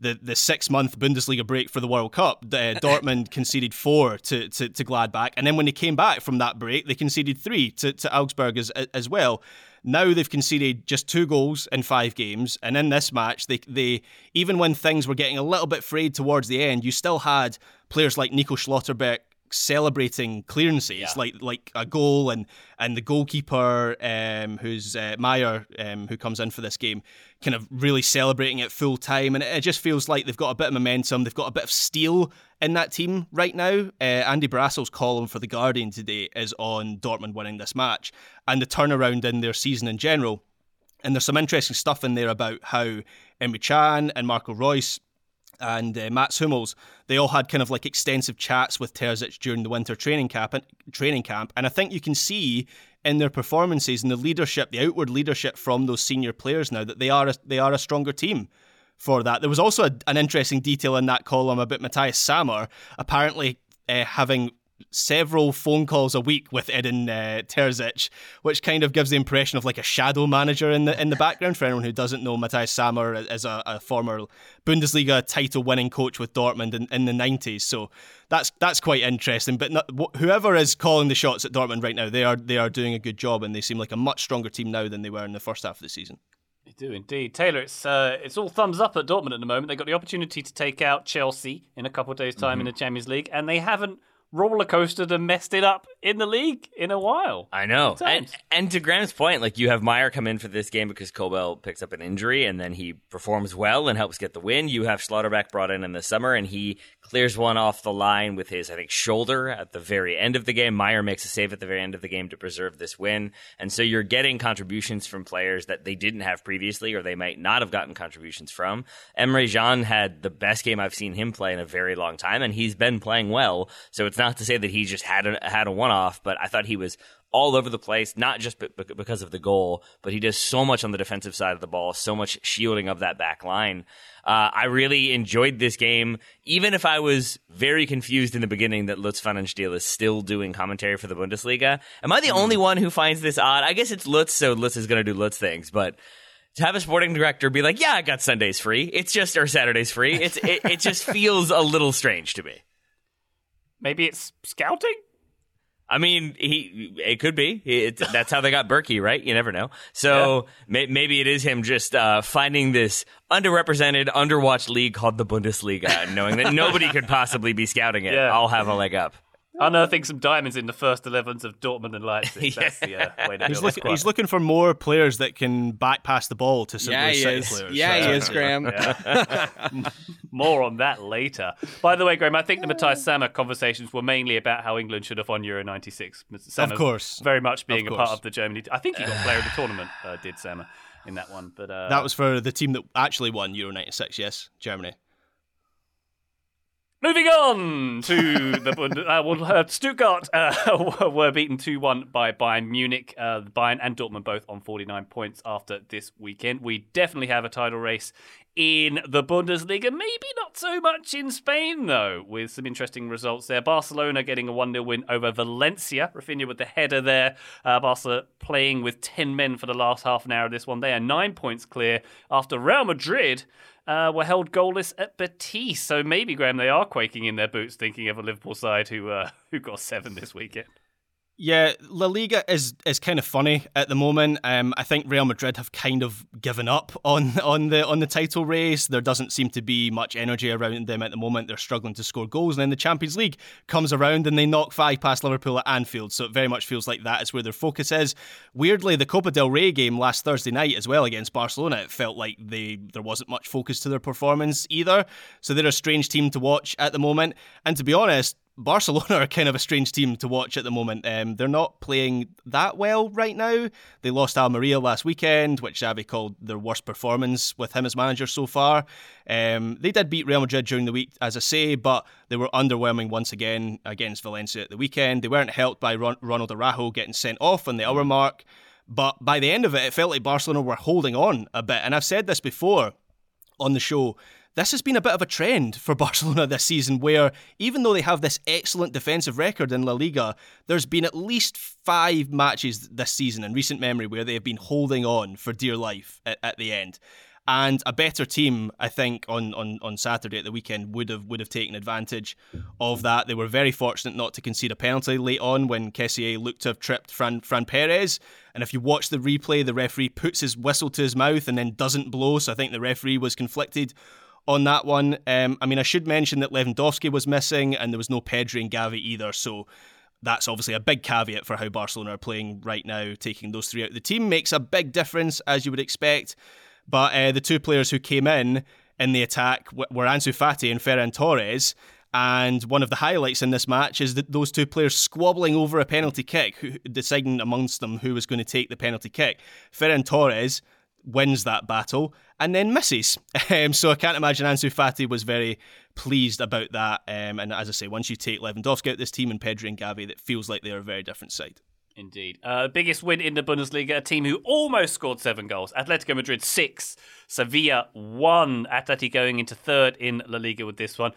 the, the six month Bundesliga break for the World Cup, uh, <laughs> Dortmund conceded four to, to, to Gladbach. And then when they came back from that break, they conceded three to, to Augsburg as, as well. Now they've conceded just two goals in five games, and in this match, they they even when things were getting a little bit frayed towards the end, you still had players like Nico Schlotterbeck celebrating clearances yeah. like like a goal and and the goalkeeper um, who's uh, Meyer um, who comes in for this game kind of really celebrating at full time and it, it, just feels like they've got a bit of momentum they've got a bit of steel in that team right now uh, Andy Brassell's column for the Guardian today is on Dortmund winning this match and the turnaround in their season in general and there's some interesting stuff in there about how Emre Can and Marco Reus and uh, Mats Hummels, they all had kind of like extensive chats with Terzic during the winter training camp. Training camp, and I think you can see in their performances and the leadership, the outward leadership from those senior players now that they are a, they are a stronger team for that. There was also a, an interesting detail in that column about Matthias Sammer apparently uh, having several phone calls a week with Edin uh, Terzic, which kind of gives the impression of like a shadow manager in the in the background. For anyone who doesn't know, Matthias Sammer is a, a former Bundesliga title-winning coach with Dortmund in, in the '90s. So that's that's quite interesting. But not, whoever is calling the shots at Dortmund right now, they are they are doing a good job, and they seem like a much stronger team now than they were in the first half of the season. They do indeed, Taylor. It's uh, it's all thumbs up at Dortmund at the moment. They got the opportunity to take out Chelsea in a couple of days' time mm-hmm. in the Champions League, and they haven't roller coastered and messed it up in the league in a while. I know. And, and, to Graham's point, like you have Meyer come in for this game because Kobel picks up an injury and then he performs well and helps get the win. You have Schlotterbeck brought in in the summer and he clears one off the line with his, I think, shoulder at the very end of the game. Meyer makes a save at the very end of the game to preserve this win. And so you're getting contributions from players that they didn't have previously or they might not have gotten contributions from. Emre Can had the best game I've seen him play in a very long time and he's been playing well. So it's not to say that he just had a, had a one off, but I thought he was all over the place, not just because of the goal, but he does so much on the defensive side of the ball, so much shielding of that back line. Uh, I really enjoyed this game, even if I was very confused in the beginning that Lutz Pfannenstiel is still doing commentary for the Bundesliga. Am I the only one who finds this odd? I guess it's Lutz, so Lutz is going to do Lutz things, but to have a sporting director be like, "Yeah, I got Sundays free. It's just or Saturdays free." It's it, it just <laughs> feels a little strange to me. Maybe it's scouting. I mean, he it could be. It, that's how they got Bürki, right? You never know. So yeah. may, maybe it is him just uh, finding this underrepresented, underwatched league called the Bundesliga, knowing that nobody could possibly be scouting it. Yeah. I'll have a leg up unearthing some diamonds in the first 11s of Dortmund and Leipzig. <laughs> That's the uh, way to he's, look, he's looking for more players that can back pass the ball to some yeah, City is. players. Yeah, he is, Graham. <laughs> more on that later. By the way, Graham, I think the Matthias Sammer conversations were mainly about how England should have won Euro 96. Sammer of course. Very much being a part of the Germany. I think he got player of the <sighs> tournament, uh, did Sammer, in that one. But uh, That was for the team that actually won Euro 96, yes, Germany. Moving on to the <laughs> uh, well, uh, Stuttgart uh, <laughs> were beaten 2 1 by Bayern Munich. Uh, Bayern and Dortmund both on 49 points after this weekend. We definitely have a title race in the Bundesliga. Maybe not so much in Spain, though, with some interesting results there. Barcelona getting a 1 0 win over Valencia. Raphinha with the header there. Uh, Barca playing with 10 men for the last half an hour of this one. They are nine points clear after Real Madrid uh, were held goalless at Betis. So maybe, Graham, they are quaking in their boots thinking of a Liverpool side who, uh, <laughs> who got seven this weekend. Yeah, La Liga is is kind of funny at the moment. Um, I think Real Madrid have kind of given up on <laughs> on the on the title race. There doesn't seem to be much energy around them at the moment. They're struggling to score goals, and then the Champions League comes around and they knock five past Liverpool at Anfield. So it very much feels like that is where their focus is. Weirdly, the Copa del Rey game last Thursday night as well against Barcelona, it felt like they there wasn't much focus to their performance either. So they're a strange team to watch at the moment. And to be honest, Barcelona are kind of a strange team to watch at the moment. Um, they're not playing that well right now. They lost Almeria last weekend, which Xavi called their worst performance with him as manager so far. Um, they did beat Real Madrid during the week, as I say, but they were underwhelming once again against Valencia at the weekend. They weren't helped by Ron- Ronald Araujo getting sent off on the hour mark, but by the end of it, it felt like Barcelona were holding on a bit. And I've said this before on the show this has been a bit of a trend for <laughs> Barcelona this season where even though they have this excellent defensive record in La Liga, there's been at least five matches this season in recent memory where they have been holding on for dear life at, at the end. And a better team, I think, on, on, on Saturday at the weekend would have would have taken advantage of that. They were very fortunate not to concede a penalty late on when Kessié looked to have tripped Fran, Fran Perez. And if you watch the replay, the referee puts his whistle to his mouth and then doesn't blow. So I think the referee was conflicted on that one. Um, I mean, I should mention that Lewandowski was missing and there was no Pedri and Gavi either. So that's obviously a big caveat for how Barcelona are playing right now. Taking those three out the team makes a big difference, as you would expect. But uh, the two players who came in in the attack were Ansu Fati and Ferran Torres. And one of the highlights in this match is that those two players squabbling over a penalty kick, deciding amongst them who was going to take the penalty kick. Ferran Torres wins that battle and then misses. <laughs> Um, so I can't imagine Ansu Fati was very pleased about that. Um, and as I say, once you take Lewandowski out this team and Pedri and Gavi, that feels like they're a very different side. Indeed. Uh, biggest win in the Bundesliga, a team who almost scored seven goals. Atletico Madrid six, Sevilla one. Atleti going into third in La Liga with this one.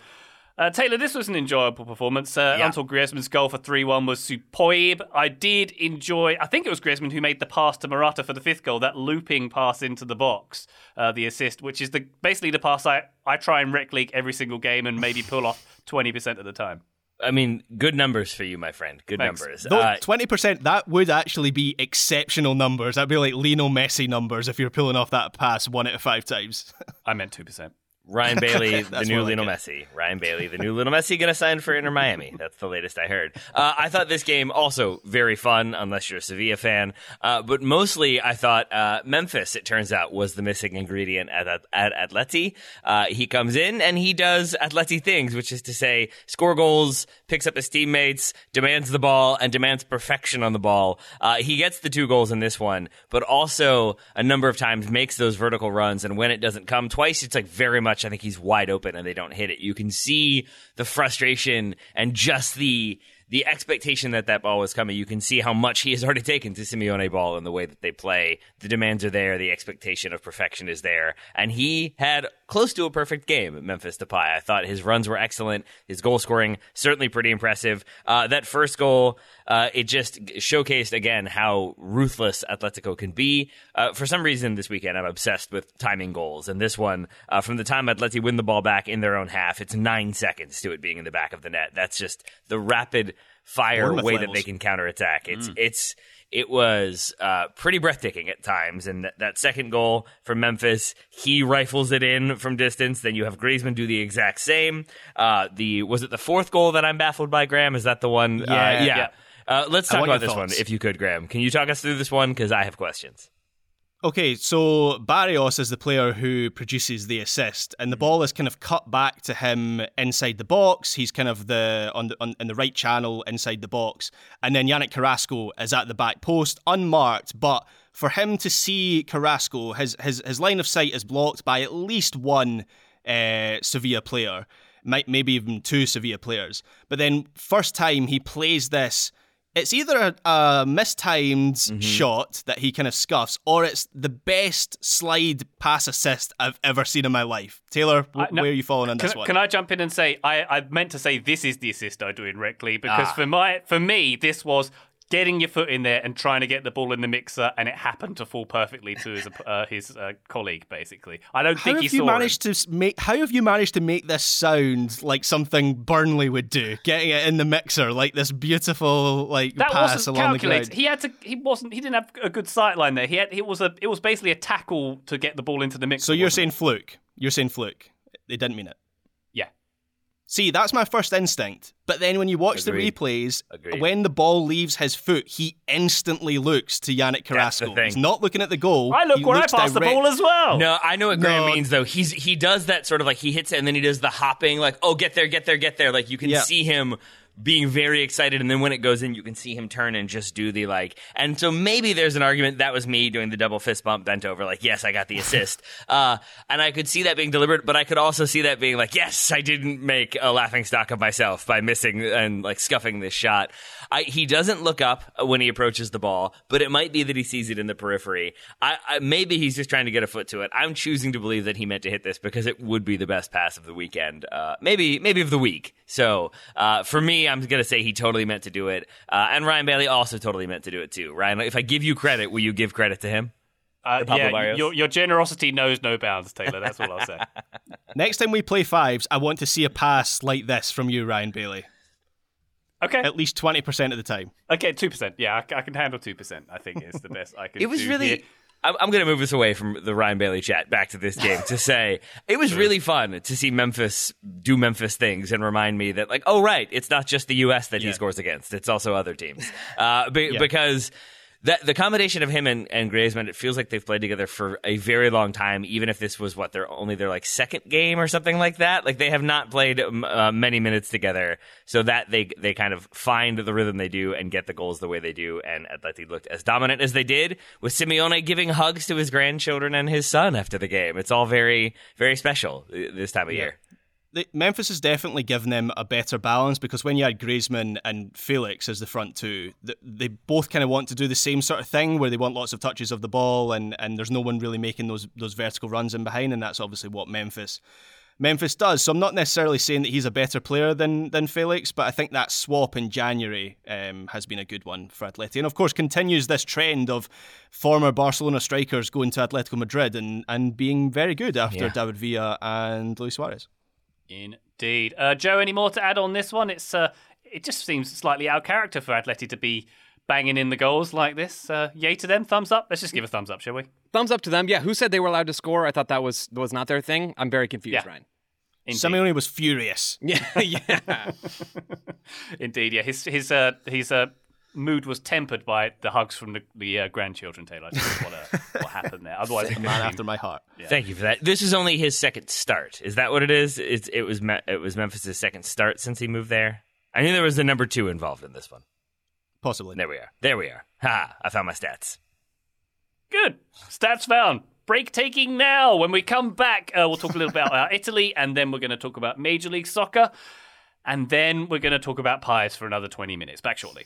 Uh, Taylor, this was an enjoyable performance. Uh, yeah. Antoine Griezmann's goal for 3 1 was superb. I did enjoy, I think it was Griezmann who made the pass to Morata for the fifth goal, that looping pass into the box, uh, the assist, which is the basically the pass I, I try and rec league every single game and maybe pull off 20% of the time. I mean, good numbers for you, my friend. Good Thanks. numbers. Uh, twenty percent that would actually be exceptional numbers. That'd be like Lionel Messi numbers if you're pulling off that pass one out of five times. <laughs> I meant two percent. Ryan <laughs> Bailey, the new Lionel Messi. Ryan Bailey, the new Lionel Messi, going to sign for Inter Miami. That's the latest I heard. Uh, I thought this game also very fun, unless you're a Sevilla fan. Uh, but mostly, I thought uh, Memphis. It turns out was the missing ingredient at at, at Atleti. Uh, he comes in and he does Atleti things, which is to say, score goals, picks up his teammates, demands the ball, and demands perfection on the ball. Uh, he gets the two goals in this one, but also a number of times makes those vertical runs. And when it doesn't come twice, it's like very much much. I think he's wide open and they don't hit it. You can see the frustration and just the the expectation that that ball was coming. You can see how much he has already taken to Simeone ball in the way that they play. The demands are there. The expectation of perfection is there. And he had close to a perfect game at Memphis Depay. I thought his runs were excellent. His goal scoring, certainly pretty impressive. Uh, that first goal, uh, it just showcased again how ruthless Atletico can be. Uh, for some reason this weekend, I'm obsessed with timing goals. And this one, uh, from the time Atleti win the ball back in their own half, it's nine seconds to it being in the back of the net. That's just the rapid fire Bournemouth way levels. that they can counterattack. It's mm. it's it was uh, pretty breathtaking at times. And that, that, second goal from Memphis, he rifles it in from distance. Then you have Griezmann do the exact same. Uh, the was it the fourth goal that I'm baffled by, Graham? Is that the one? Yeah, uh, yeah. yeah. Uh, let's talk about this thoughts. one, if you could, Graham. Can you talk us through this one? Because I have questions. Okay, so Barrios is the player who produces the assist, and the ball is kind of cut back to him inside the box. He's kind of the on the on, in the right channel inside the box, and then Yannick Carrasco is at the back post, unmarked. But for him to see Carrasco, his his his line of sight is blocked by at least one uh, Sevilla player. might maybe even two Sevilla players. But then first time he plays this it's either a, a mistimed mm-hmm. shot that he kind of scuffs, or it's the best slide pass assist I've ever seen in my life. Taylor, uh, no, where are you falling on can, this one? Can I jump in and say I, I meant to say this is the assist I do incorrectly because ah. for my for me this was getting your foot in there and trying to get the ball in the mixer, and it happened to fall perfectly to his <laughs> uh, his uh, colleague. Basically, I don't how think he have you managed him. to make. How have you managed to make this sound like something Burnley would do? Getting it in the mixer, like this beautiful like that pass wasn't along calculated. the ground. He had to. He wasn't. He didn't have a good sight line there. He had. It was a. It was basically a tackle to get the ball into the mixer. So you're saying it? fluke? You're saying fluke? They didn't mean it. See, that's my first instinct. But then when you watch Agreed. the replays, Agreed. when the ball leaves his foot, he instantly looks to Yannick Carrasco. He's not looking at the goal. I look he where I pass direct- the ball as well. No, I know what Graham no. means though. He's he does that sort of like he hits it and then he does the hopping, like oh get there, get there, get there. Like you can see him being very excited and then when it goes in you can see him turn and just do the like and so maybe there's an argument that was me doing the double fist bump bent over like yes i got the assist. <laughs> Uh, and i could see that being deliberate but i could also see that being like yes i didn't make a laughing stock of myself by missing and like scuffing this shot. I, he doesn't look up when he approaches the ball but it might be that he sees it in the periphery. I, I, maybe he's just trying to get a foot to it. I'm choosing to believe that he meant to hit this because it would be the best pass of the weekend uh, maybe maybe of the week. So uh, for me I'm going to say he totally meant to do it. Uh, and Ryan Bailey also totally meant to do it too. Ryan, if I give you credit, will you give credit to him? Uh, yeah, your, your generosity knows no bounds, Taylor. That's all I'll say. <laughs> Next time we play fives, I want to see a pass like this from you, Ryan Bailey. Okay. At least 20% of the time. Okay, 2%. Yeah, I, I can handle 2%, I think is the best I <laughs> can It was really. Here. I'm going to move us away from the Ryan Bailey chat back to this game to <laughs> say it was really fun to see Memphis do Memphis things and remind me that, like, oh, right, it's not just the U.S. that yeah. he scores against, it's also other teams. <laughs> Uh, be, yeah. Because that the combination of him and, and Griezmann, it feels like they've played together for a very long time. Even if this was what their only their like second game or something like that, like they have not played um, uh, many minutes together, so that they they kind of find the rhythm they do and get the goals the way they do. And Atleti looked as dominant as they did, with Simeone giving hugs to his grandchildren and his son after the game. It's all very very special uh, this time of yeah. year the, Memphis has definitely given them a better balance because when you had Griezmann and Felix as the front two, the, they both kind of want to do the same sort of thing where they want lots of touches of the ball and, and there's no one really making those those vertical runs in behind, and that's obviously what Memphis Memphis does. So I'm not necessarily saying that he's a better player than than Felix, but I think that swap in January um, has been a good one for Atleti, and of course continues this trend of former Barcelona strikers going to Atletico Madrid and and being very good after yeah. David Villa and Luis Suarez. Indeed. Uh, Joe, any more to add on this one? It's uh, It just seems slightly out of character for Atleti to be banging in the goals like this. Uh, yay to them. Thumbs up. Let's just give a thumbs up, shall we? Thumbs up to them. Yeah. Who said they were allowed to score? I thought that was was not their thing. I'm very confused, yeah. Ryan. Indeed. Simeone was furious. <laughs> Yeah, yeah. <laughs> <laughs> Indeed, yeah. His his uh his uh mood was tempered by the hugs from the, the uh, grandchildren, Taylor. what, uh, what happened there. Otherwise, a man after my heart. Yeah. Thank you for that. This is only his second start. Is that what it is? It's, it was Me- it was Memphis' second start since he moved there. I knew there was the number two involved in this one. Possibly. There we are. There we are. Ha! I found my stats. Good stats found. Break taking now. When we come back, uh, we'll talk a little about <laughs> Italy, and then we're going to talk about Major League Soccer, and then we're going to talk about pies for another twenty minutes. Back shortly.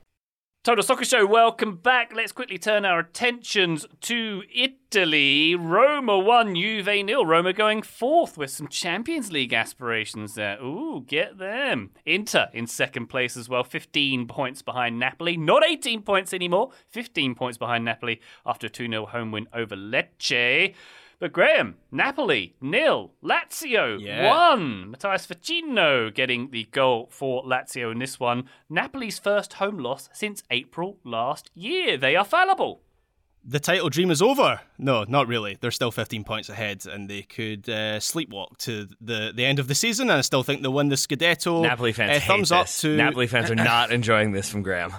Total Soccer Show, welcome back. Let's quickly turn our attentions to Italy. Roma 1, Juve nil. Roma going fourth with some Champions League aspirations there. Ooh, get them. Inter in second place as well, 15 points behind Napoli. Not 18 points anymore, 15 points behind Napoli after a 2 0 home win over Lecce. But Graham, Napoli, nil. Lazio, Yeah. one. Matías Vecino getting the goal for Lazio in this one. Napoli's first home loss since April last year. They are fallible. The title dream is over. No, not really. They're still 15 points ahead, and they could uh, sleepwalk to the, the end of the season. And I still think they'll win the Scudetto. Napoli fans Uh, hate thumbs up this. to Napoli fans are <laughs> not enjoying this from Graham.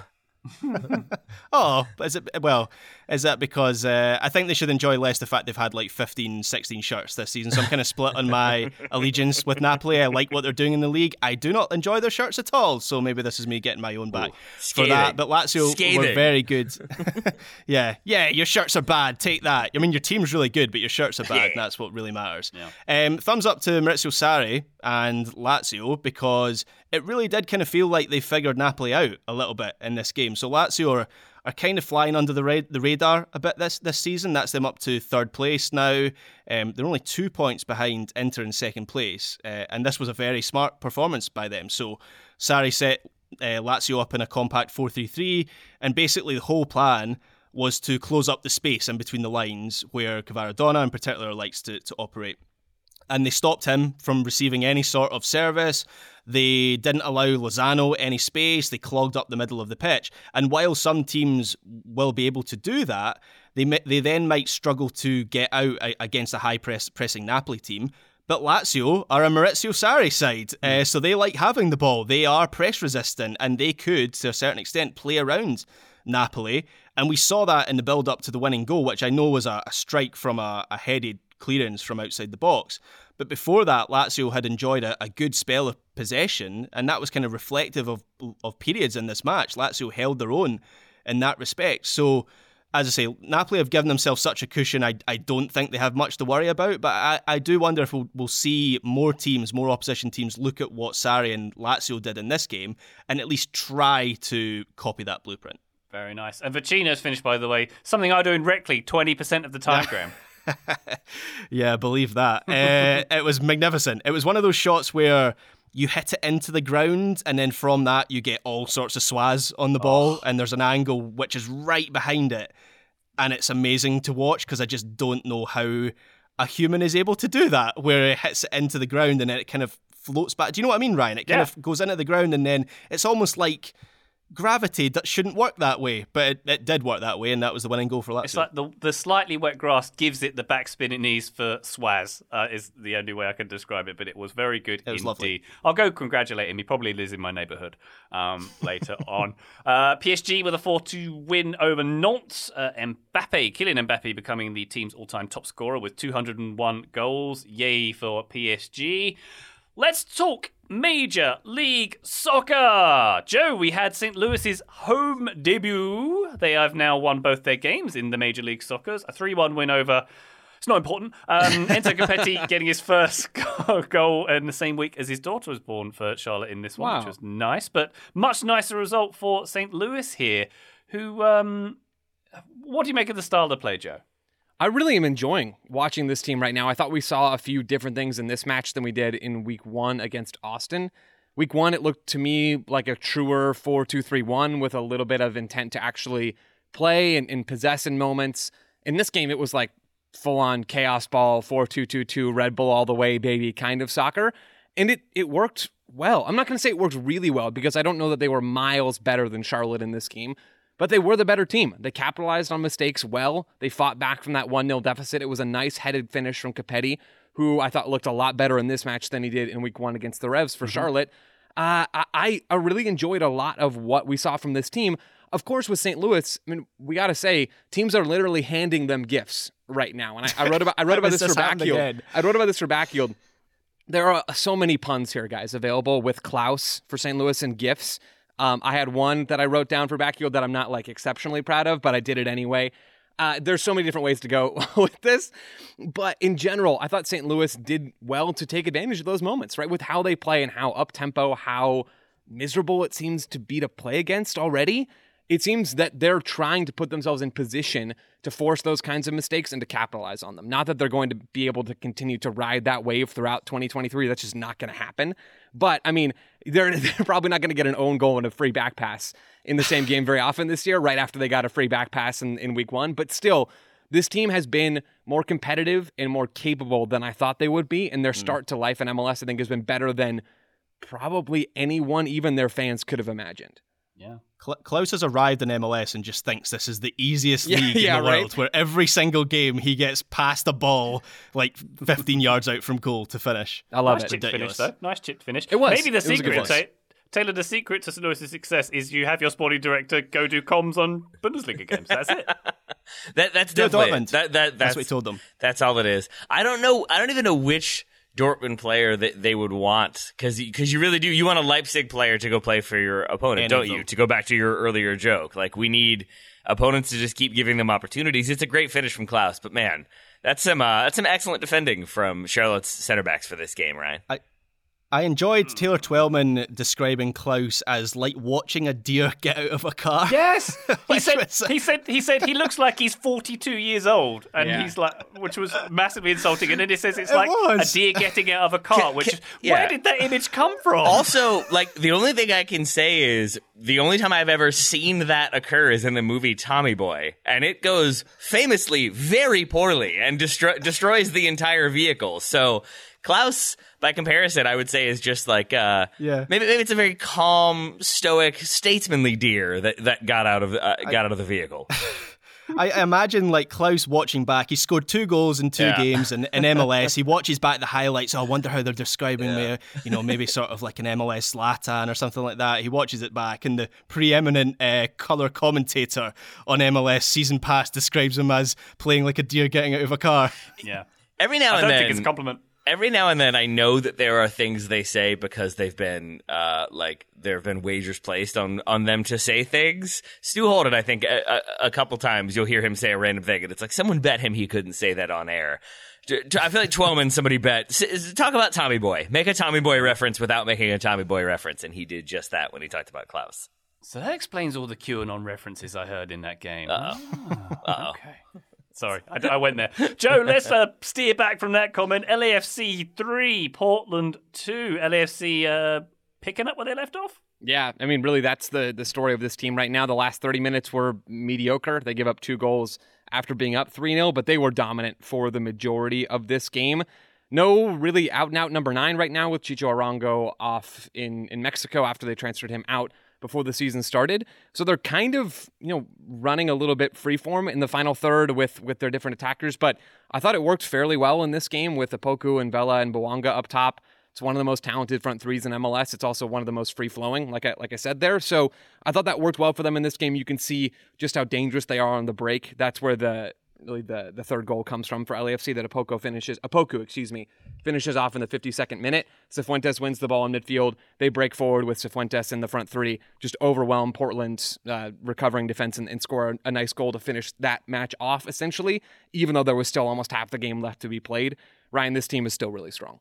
<laughs> Oh, but is it well? Is that because uh, I think they should enjoy less the fact they've had like 15, 16 shirts this season? So I'm kind of split on my <laughs> allegiance with Napoli. I like what they're doing in the league. I do not enjoy their shirts at all. So maybe this is me getting my own back for that. But Lazio were very good. <laughs> yeah, yeah, your shirts are bad. Take that. I mean, your team's really good, but your shirts are bad. And that's what really matters. Um, thumbs up to Maurizio Sarri and Lazio because it really did kind of feel like they figured Napoli out a little bit in this game. So Lazio are, are kind of flying under the, ra- the radar a bit this, this season. That's them up to third place now. Um, they're only two points behind Inter in second place. Uh, and this was a very smart performance by them. So Sarri set uh, Lazio up in a compact 4 3 3. And basically, the whole plan was to close up the space in between the lines where Cavaradonna in particular likes to, to operate and they stopped him from receiving any sort of service. They didn't allow Lozano any space. They clogged up the middle of the pitch. And while some teams will be able to do that, they they then might struggle to get out against a high press pressing Napoli team. But Lazio are a Maurizio Sarri side, uh, so they like having the ball. They are press resistant, and they could, to a certain extent, play around Napoli. And we saw that in the build up to the winning goal, which I know was a, a strike from a, a headed clearance from outside the box. But before that, Lazio had enjoyed a, a good spell of possession, and that was kind of reflective of of periods in this match. Lazio held their own in that respect. So, as I say, Napoli have given themselves such a cushion. I, I don't think they have much to worry about, but I, I do wonder if we'll, we'll see more teams, more opposition teams, look at what Sarri and Lazio did in this game and at least try to copy that blueprint. Very nice. And Vecino's finished, by the way, something I do in rec league 20% of the time, Graham. <laughs> <laughs> Yeah, believe that. uh, it was magnificent. It was one of those shots where you hit it into the ground, and then from that, you get all sorts of swaz on the ball, and there's an angle which is right behind it. And it's amazing to watch because I just don't know how a human is able to do that, where it hits it into the ground and then it kind of floats back. Do you know what I mean, Ryan? It kind Yeah. of goes into the ground, and then it's almost like gravity that shouldn't work that way, but it, it did work that way, and that was the winning goal for Lazio. It's like the, the slightly wet grass gives it the backspin it needs for Swaz, uh, is the only way I can describe it, but it was very good It was indeed. lovely. I'll go congratulate him. He probably lives in my neighbourhood um, later <laughs> on. Uh, PSG with a 4 2 win over Nantes. Uh, Mbappe, Kylian Mbappe becoming the team's all time top scorer with 201 goals. Yay for PSG. Let's talk Major League Soccer. Joe, we had St. Louis's home debut. They have now won both their games in the Major League Soccer. A 3 1 win over. It's not important. Um, <laughs> Enzo Copetti getting his first <laughs> goal in the same week as his daughter was born for Charlotte in this one, which was nice. But much nicer result for St. Louis here, who. Um, what do you make of the style of play, Joe? I really am enjoying watching this team right now. I thought we saw a few different things in this match than we did in week one against Austin. Week one, it looked to me like a truer 4 2 3 1 with a little bit of intent to actually play and, and possess in moments. In this game, it was like full on chaos ball, 4 2 2 2, Red Bull all the way, baby kind of soccer. And it, it worked well. I'm not going to say it worked really well because I don't know that they were miles better than Charlotte in this game, but they were the better team. They capitalized on mistakes well. They fought back from that 1 0 deficit. It was a nice headed finish from Copetti, who I thought looked a lot better in this match than he did in week one against the Revs for Charlotte. Uh, I, I really enjoyed a lot of what we saw from this team. Of course, with St. Louis, I mean, we got to say, teams are literally handing them gifts right now. And I, I wrote about I wrote about <laughs> this for Backfield. I wrote about this for Backfield. There are so many puns here, guys, available with Klauss for St. Louis and gifts. Um, I had one that I wrote down for backfield that I'm not like exceptionally proud of, but I did it anyway. Uh, there's so many different ways to go <laughs> with this, but in general, I thought St. Louis did well to take advantage of those moments, right? With how they play and how up tempo, how miserable it seems to be to play against already. It seems that they're trying to put themselves in position to force those kinds of mistakes and to capitalize on them. Not that they're going to be able to continue to ride that wave throughout 2023. That's just not going to happen. But I mean, they're, <laughs> they're probably not going to get an own goal and a free back pass in the same game very often this year, right after they got a free back pass in, in week one. But still, this team has been more competitive and more capable than I thought they would be. And their hmm. start to life in MLS, I think, has been better than probably anyone, even their fans, could have imagined. Yeah. Cl- Klauss has arrived in MLS and just thinks this is the easiest Yeah, league yeah, in the right. world, where every single game he gets past the ball like 15 yards out from goal to finish. I love nice it. chip Ridiculous. finish, though. Nice chip finish. It was. Maybe the It was a good secret, finish. Ta- Taylor, the secret to St. Louis' success is you have your sporting director go do comms on Bundesliga games. That's it. <laughs> That that's definitely Dortmund. That, that that's, That's what he told them. That's all it is. I don't know. I don't even know which Dortmund player that they would want because because you really do. You want a Leipzig player to go play for your opponent, Any don't you? To go back to your earlier joke, like we need opponents to just keep giving them opportunities. It's a great finish from Klauss, but man, that's some uh, that's some excellent defending from Charlotte's center backs for this game, Ryan. I enjoyed Hmm. Taylor Twellman describing Klauss as like watching a deer <laughs> get out of a car. Yes, <laughs> he said. was- He said. He said he looks like he's 42 years old, and Yeah. he's like, which was massively insulting. And then he says it's It like was. a deer getting out of a car. Which, yeah. where did that image come from? Also, like the only thing I can say is the only time I've ever seen that occur is in the movie Tommy Boy, and it goes famously very poorly and destro- destroys the entire vehicle. So Klauss, by comparison, I would say is just like uh, Yeah. maybe maybe it's a very calm, stoic, statesmanly deer that, that got out of uh, got out of the vehicle. I <laughs> I imagine like Klauss watching back. He scored two goals in two Yeah. games in, in <laughs> MLS. He watches back the highlights. Oh, I wonder how they're describing me. You know, maybe sort of like an MLS Latan or something like that. He watches it back, and the preeminent uh, color commentator on MLS season pass describes him as playing like a deer getting out of a car. yeah, Every now I and don't then, think it's a compliment. Every now and then I know that there are things they say because they've been uh like there have been wagers placed on on them to say things. Stu Holden, I think a, a, a couple times you'll hear him say a random thing, and it's like someone bet him he couldn't say that on air. I feel like Twellman, somebody bet. Talk about Tommy Boy. Make a Tommy Boy reference without making a Tommy Boy reference, and he did just that when he talked about Klauss. So that explains all the QAnon references I heard in that game. Oh, okay. Sorry, <laughs> I, I went there. Joe, let's uh, steer back from that comment. LAFC 3, Portland 2. LAFC uh, picking up where they left off? Yeah, I mean, really, that's the the story of this team right now. The last 30 minutes were mediocre. They give up two goals after being up 3 0, but they were dominant for the majority of this game. No really out and out number nine right now with Chicho Arango off in, in Mexico after they transferred him out before the season started. So they're kind of, you know, running a little bit freeform in the final third with with their different attackers. But I thought it worked fairly well in this game with Opoku and Vela and Bouanga up top. It's one of the most talented front threes in MLS. It's also one of the most free flowing, like I, like I said there. So I thought that worked well for them in this game. You can see just how dangerous they are on the break. That's where the really the, the third goal comes from for LAFC that Opoku finishes Opoku, excuse me, finishes off in the 52nd minute. Cifuentes wins the ball in midfield. They break forward with Cifuentes in the front three, just overwhelm Portland's uh, recovering defense and, and score a nice goal to finish that match off essentially, even though there was still almost half the game left to be played. Ryan, this team is still really strong.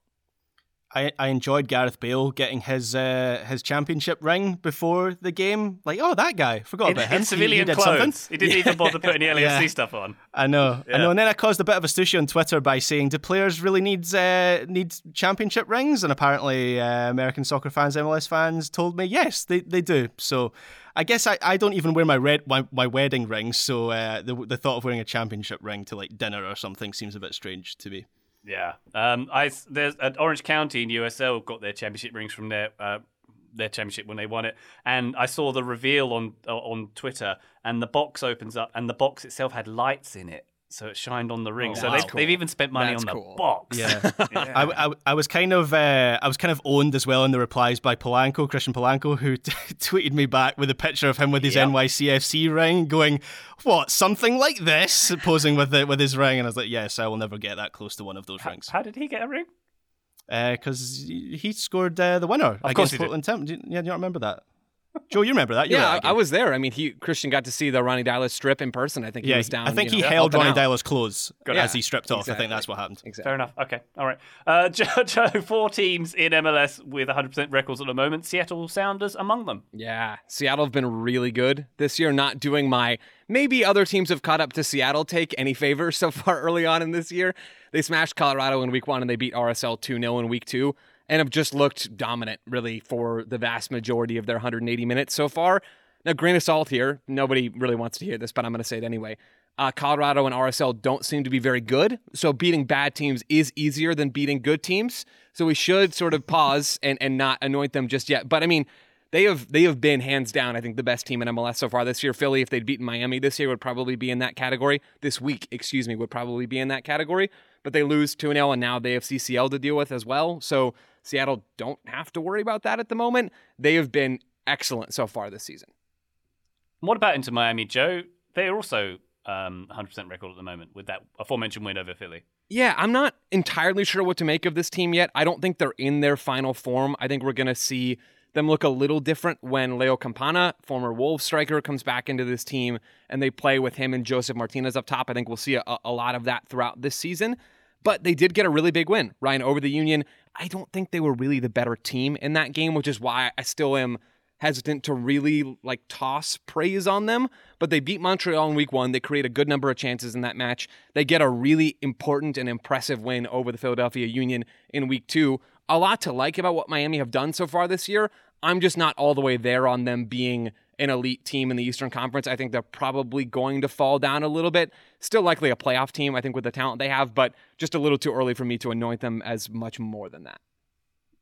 I, I enjoyed Gareth Bale getting his uh, his championship ring before the game. Like, oh, that guy. Forgot In, about him. in He- he civilian did clothes. something. He didn't even bother putting the LAFC <laughs> Yeah. stuff on. I know, I know, and then I caused a bit of a stushy on Twitter by saying, "Do players really need uh, need championship rings?" And apparently, uh, American soccer fans, MLS fans, told me yes, they, they do. So, I guess I, I don't even wear my red my, my wedding ring. So uh, the the thought of wearing a championship ring to like dinner or something seems a bit strange to me. Yeah. Um, I there's at Orange County in USL got their championship rings from their uh, their championship when they won it, and I saw the reveal on uh, on Twitter, and the box opens up, and the box itself had lights in it, so it shined on the ring. Oh, so they've, cool. they've even spent money That's on the cool. box. Yeah. <laughs> Yeah. I, I, I was kind of uh, I was kind of owned as well in the replies by Polanco, Christian Polanco, who t- <laughs> tweeted me back with a picture of him with his Yep. NYCFC ring, going, "What? Something like this?" <laughs> Posing with it with his ring, and I was like, "Yes, I will never get that close to one of those rings." How did he get a ring? Because he scored uh, the winner course against he did. Portland Timber. Do you, yeah, do you not remember that? Joe, you remember that? You yeah, at I, I was there. I mean, he Christian got to see the Ronnie Dylas strip in person. I think yeah, he was down. I think you he know, held helping Ronnie out. Dylas' clothes it. as he stripped off. I think that's what happened. Exactly. Fair enough. Okay. All right. Uh, Joe, <laughs> Joe, four teams in MLS with 100% records at the moment. Seattle Sounders among them. Yeah, Seattle have been really good this year, not doing my maybe other teams have caught up to Seattle take any favors so far <laughs> early on in this year. They smashed Colorado in week one and they beat RSL 2 0 in week two and have just looked dominant really for the vast majority of their 180 minutes so far. Now, grain of salt here. Nobody really wants to hear this, but I'm going to say it anyway. Uh, Colorado and RSL don't seem to be very good. So beating bad teams is easier than beating good teams. So we should sort of pause and, and not anoint them just yet. But I mean, they have they have been hands down, I think, the best team in MLS so far this year. Philly, if they'd beaten Miami this year, would probably be in that category. This week, excuse me, would probably be in that category. But they lose 2 0, and now they have CCL to deal with as well. So Seattle don't have to worry about that at the moment. They have been excellent so far this season. What about Inter Miami, Joe? They're also um, 100% record at the moment with that aforementioned win over Philly. Yeah, I'm not entirely sure what to make of this team yet. I don't think they're in their final form. I think we're going to see them look a little different when Leo Campana, former Wolves striker, comes back into this team and they play with him and Josef Martinez up top. I think we'll see a, a lot of that throughout this season. But they did get a really big win, Ryan, over the Union. I don't think they were really the better team in that game, which is why I still am hesitant to really like toss praise on them, but they beat Montreal in week one. They create a good number of chances in that match. They get a really important and impressive win over the Philadelphia Union in week two. A lot to like about what Miami have done so far this year. I'm just not all the way there on them being an elite team in the Eastern Conference. I think they're probably going to fall down a little bit. Still likely a playoff team, I think, with the talent they have, but just a little too early for me to anoint them as much more than that.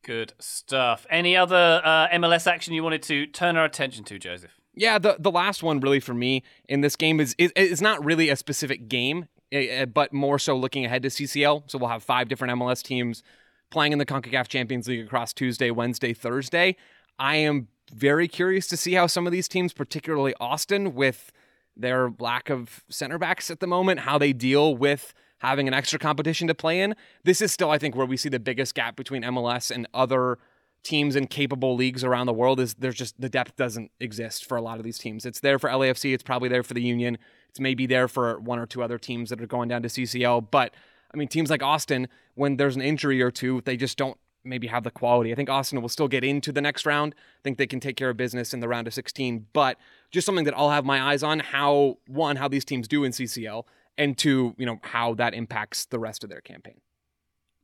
Good stuff. Any other uh, MLS action you wanted to turn our attention to, Joseph? Yeah, the the last one really for me in this game is is, is not really a specific game, eh, but more so looking ahead to CCL. So we'll have five different MLS teams playing in the CONCACAF Champions League across Tuesday, Wednesday, Thursday. I am very curious to see how some of these teams, particularly Austin, with their lack of center backs at the moment, how they deal with having an extra competition to play in. This is still, I think, where we see the biggest gap between MLS and other teams in capable leagues around the world is there's just the depth doesn't exist for a lot of these teams. It's there for LAFC, it's probably there for the Union, it's maybe there for one or two other teams that are going down to CCL, but I mean teams like Austin when there's an injury or two, they just don't maybe have the quality. I think Austin will still get into the next round. I think they can take care of business in the round of 16, but just something that I'll have my eyes on how one how these teams do in CCL and two, you know, how that impacts the rest of their campaign.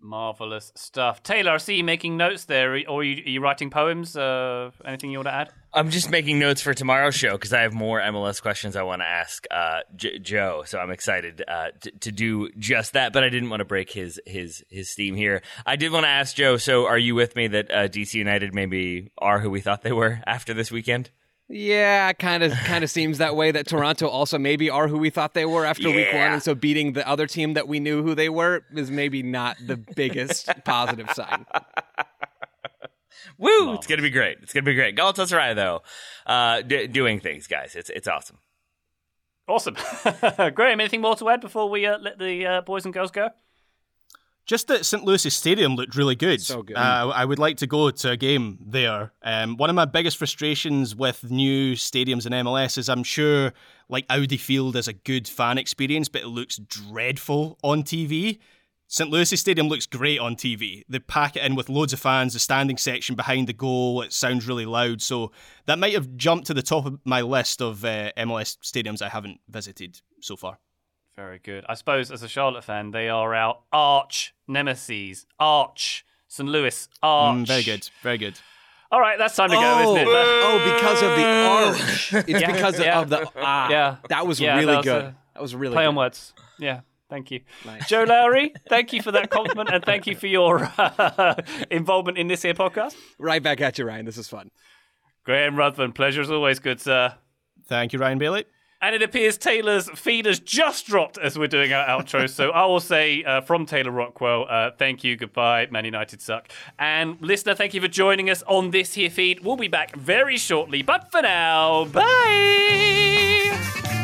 Marvelous stuff. Taylor, I see you making notes there. Or are you, are you writing poems? Uh, anything you want to add? I'm just making notes for tomorrow's show because I have more MLS questions I want to ask uh, J- Joe. So I'm excited uh, to, to do just that. But I didn't want to break his his his steam here. I did want to ask Joe. So are you with me that uh, DC United maybe are who we thought they were after this weekend? Yeah, kind of kind of <laughs> seems that way that Toronto also maybe are who we thought they were after week 1 and so beating the other team that we knew who they were is maybe not the biggest <laughs> positive sign. Woo! It's gonna be great. It's gonna be great. Galatasaray though, uh, d- doing things, guys. It's it's awesome. Awesome. <laughs> Graham, anything more to add before we uh, let the uh, boys and girls go? Just that St. Louis Stadium looked really good. So good. Uh, I would like to go to a game there. Um, one of my biggest frustrations with new stadiums in MLS is I'm sure like Audi Field is a good fan experience, but it looks dreadful on TV. St. Louis Stadium looks great on TV. They pack it in with loads of fans, the standing section behind the goal, it sounds really loud. So that might have jumped to the top of my list of uh, MLS stadiums I haven't visited so far. Very good. I suppose as a Charlotte fan, they are our arch nemesis. Arch. St. Louis. Arch. Mm, very good, very good. All right, that's time to go, isn't it? oh, because of the arch. <laughs> It's Yeah, because yeah. of the ah. <laughs> Yeah. that was Yeah, really that was good. a that was really Play good. on words. Yeah. Thank you. Joe Lowry, thank you for that compliment and thank you for your <laughs> involvement in this here podcast. Right back at you, Ryan. This is fun. Graham Ruthven, pleasure as always, good sir. Thank you, Ryan Bailey. And it appears Taylor's feed has just dropped as we're doing our outro. so I will say uh, from Taylor Rockwell, uh, thank you, goodbye, Man United suck. And listener, thank you for joining us on this here feed. We'll be back very shortly, but for now, bye.